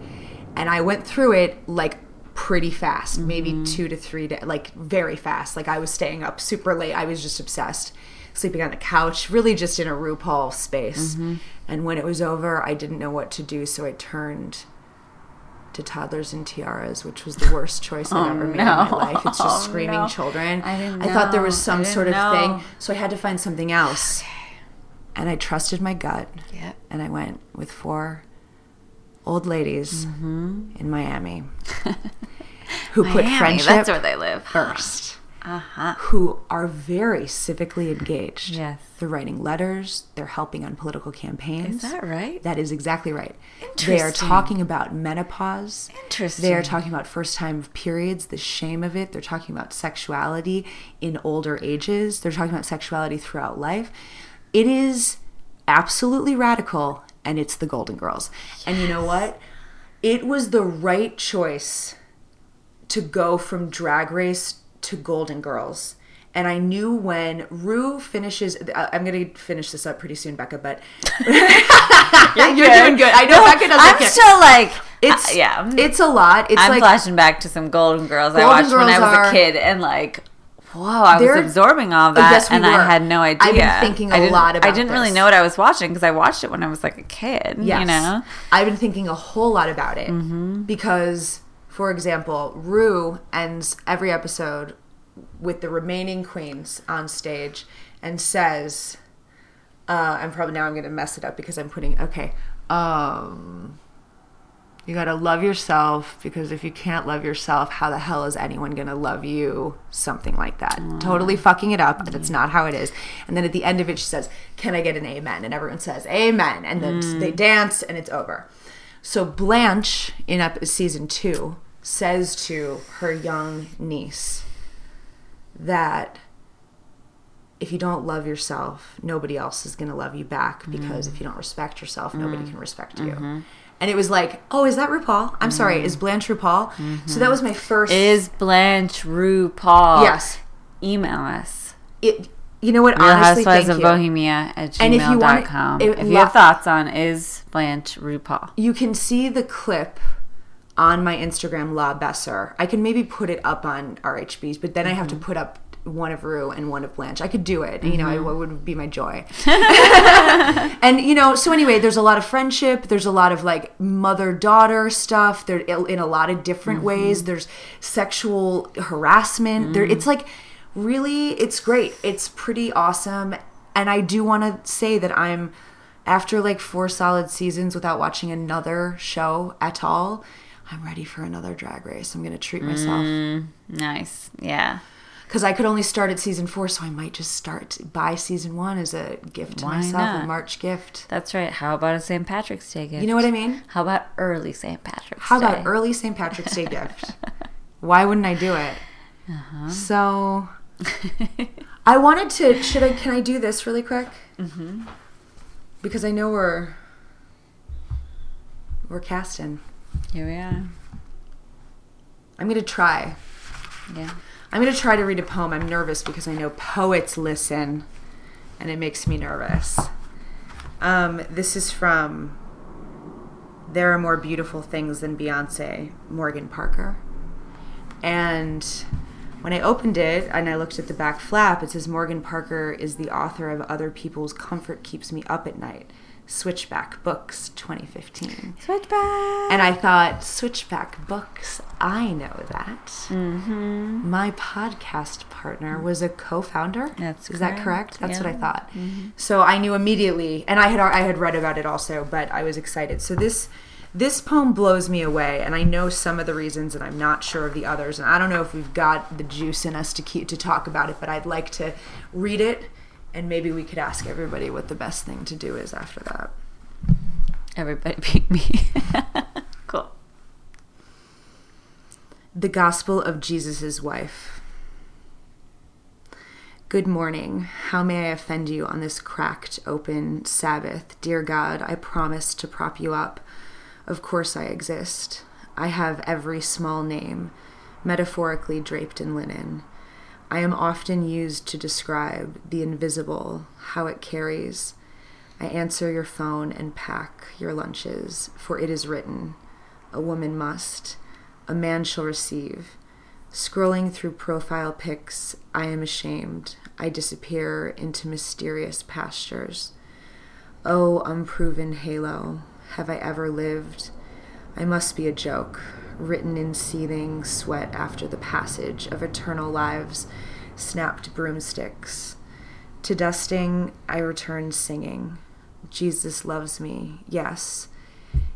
And I went through it like pretty fast, maybe mm-hmm. two to three days, like very fast. Like I was staying up super late. I was just obsessed. Sleeping on the couch, really just in a RuPaul space. And when it was over, I didn't know what to do, so I turned to toddlers and tiaras, which was the worst choice I've ever made in my life. It's just Oh, screaming no. children. I didn't thought there was some sort of know. thing, so I had to find something else. And I trusted my gut, Yep. and I went with four old ladies Mm-hmm. in Miami who put Miami, friendship That's where they live. first, Uh huh. who are very civically engaged. Yes. They're writing letters. They're helping on political campaigns. Is that right? That is exactly right. Interesting. They are talking about menopause. Interesting. They are talking about first time periods, the shame of it. They're talking about sexuality in older ages. They're talking about sexuality throughout life. It is absolutely radical, and it's the Golden Girls. And you know what? It was the right choice to go from Drag Race to Golden Girls. And I knew when Rue finishes, I- I'm going to finish this up pretty soon, Becca, but you're, doing good. I know Becca doesn't I'm care. still like, it's, uh, yeah. it's a lot. It's I'm like, flashing back to some Golden Girls I Golden watched when I was are- a kid, and like, whoa, I was absorbing all that, Yes, we and were. I had no idea. I've been thinking a I lot about I didn't really know what I was watching because I watched it when I was like a kid. Yes. You know, I've been thinking a whole lot about it Mm-hmm. because, for example, Ru ends every episode with the remaining queens on stage and says, uh, "I'm probably now I'm going to mess it up because I'm putting okay." Um, you got to love yourself because if you can't love yourself, how the hell is anyone going to love you? Something like that. Totally fucking it up. That's not how it is. And then at the end of it, she says, Can I get an amen? And everyone says, Amen. And then they dance and it's over. So Blanche in up season two says to her young niece that if you don't love yourself, nobody else is going to love you back mm. because if you don't respect yourself, nobody mm. can respect you. Mm-hmm. And it was like, oh, is that RuPaul? I'm mm. sorry, is Blanche RuPaul? So that mm-hmm. was my first. is Blanche RuPaul? yes. Email us. It, you know what? Real Honestly, Housewives thank of you. Bohemia at And if you want- gmail.com. if- If you have thoughts on is Blanche RuPaul. You can see the clip on my Instagram, La Besser. I can maybe put it up on RHB's, but then I have to mm-hmm. put up one of Ru and one of Blanche. I could do it. You know, it mm-hmm. would be my joy. and you know, so anyway, there's a lot of friendship. There's a lot of like mother daughter stuff. There in a lot of different mm-hmm. ways. There's sexual harassment. There, it's like really, it's great. It's pretty awesome. And I do want to say that I'm after like four solid seasons without watching another show at all. I'm ready for another drag race. I'm going to treat myself. Mm, nice. Yeah. Because I could only start at season four, so I might just start by season one as a gift to Why myself, a? March gift. That's right. How about a St. Patrick's Day gift? You know what I mean? How about early St. Patrick's How Day? about early St. Patrick's Day gift? Why wouldn't I do it? Uh-huh. So I wanted to. Should I? Can I do this really quick? hmm Because I know we're we're casting. Here we are. I'm gonna try. Yeah. I'm gonna try to read a poem. I'm nervous because I know poets listen, and it makes me nervous. Um, this is from "There Are More Beautiful Things Than Beyonce," Morgan Parker. And when I opened it and I looked at the back flap, it says Morgan Parker is the author of Other People's Comfort Keeps Me Up at Night. Switchback Books 2015. Switchback. And I thought, Switchback Books, I know that. Mm-hmm. My podcast partner was a co-founder. That's is that correct, correct? That's what I yeah. thought. So I knew immediately, and I had I had read about it also, but I was excited. So this this poem blows me away, and I know some of the reasons, and I'm not sure of the others. And I don't know if we've got the juice in us to keep to talk about it, but I'd like to read it, and maybe we could ask everybody what the best thing to do is after that. Everybody beat me. cool. The Gospel of Jesus' Wife. Good morning. How may I offend you on this cracked, open Sabbath? Dear God, I promise to prop you up. Of course I exist. I have every small name, metaphorically draped in linen. I am often used to describe the invisible, how it carries. I answer your phone and pack your lunches, for it is written, a woman must, a man shall receive. Scrolling through profile pics, I am ashamed. I disappear into mysterious pastures. Oh, unproven halo, have I ever lived? I must be a joke, written in seething sweat after the passage of eternal lives, snapped broomsticks. To dusting, I returned singing. Jesus loves me, yes.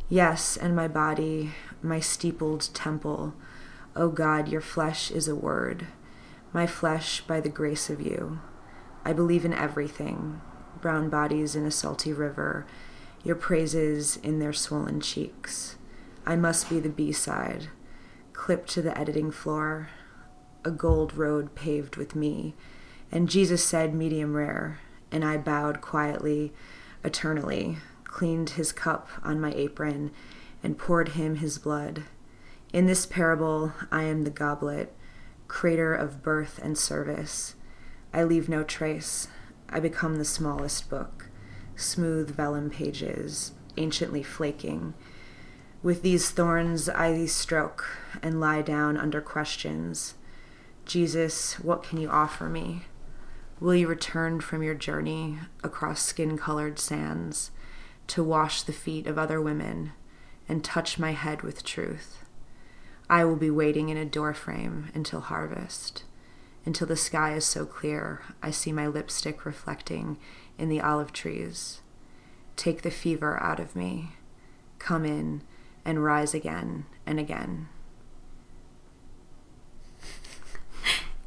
Yes, and my body, my steepled temple. O God, your flesh is a word. My flesh by the grace of you. I believe in everything. Brown bodies in a salty river, your praises in their swollen cheeks. I must be the B side, clipped to the editing floor, a gold road paved with me. And Jesus said, medium rare, and I bowed quietly, eternally, cleaned his cup on my apron, and poured him his blood. In this parable, I am the goblet, crater of birth and service. I leave no trace. I become the smallest book, smooth vellum pages, anciently flaking. With these thorns I these stroke and lie down under questions. Jesus, what can you offer me? Will you return from your journey across skin colored sands to wash the feet of other women and touch my head with truth? I will be waiting in a doorframe until harvest, until the sky is so clear I see my lipstick reflecting in the olive trees. Take the fever out of me. Come in and rise again and again.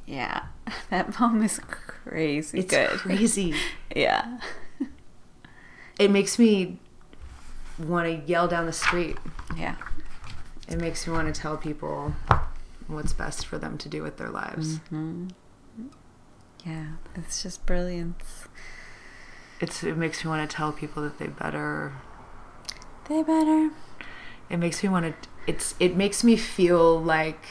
Yeah. That poem is crazy It's good. crazy. Yeah. It makes me want to yell down the street. Yeah. It makes me want to tell people what's best for them to do with their lives. hmm Yeah. It's just brilliance. It's it makes me want to tell people that they better. They better. It makes me want to. It's it makes me feel like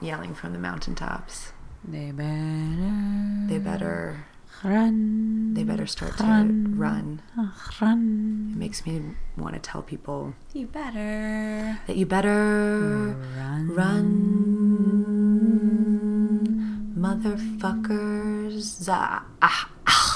yelling from the mountaintops. They better. They better. run. They better start to Run. run. Run. It makes me want to tell people You better that you better run. run, motherfuckers. ah, Ah, ah.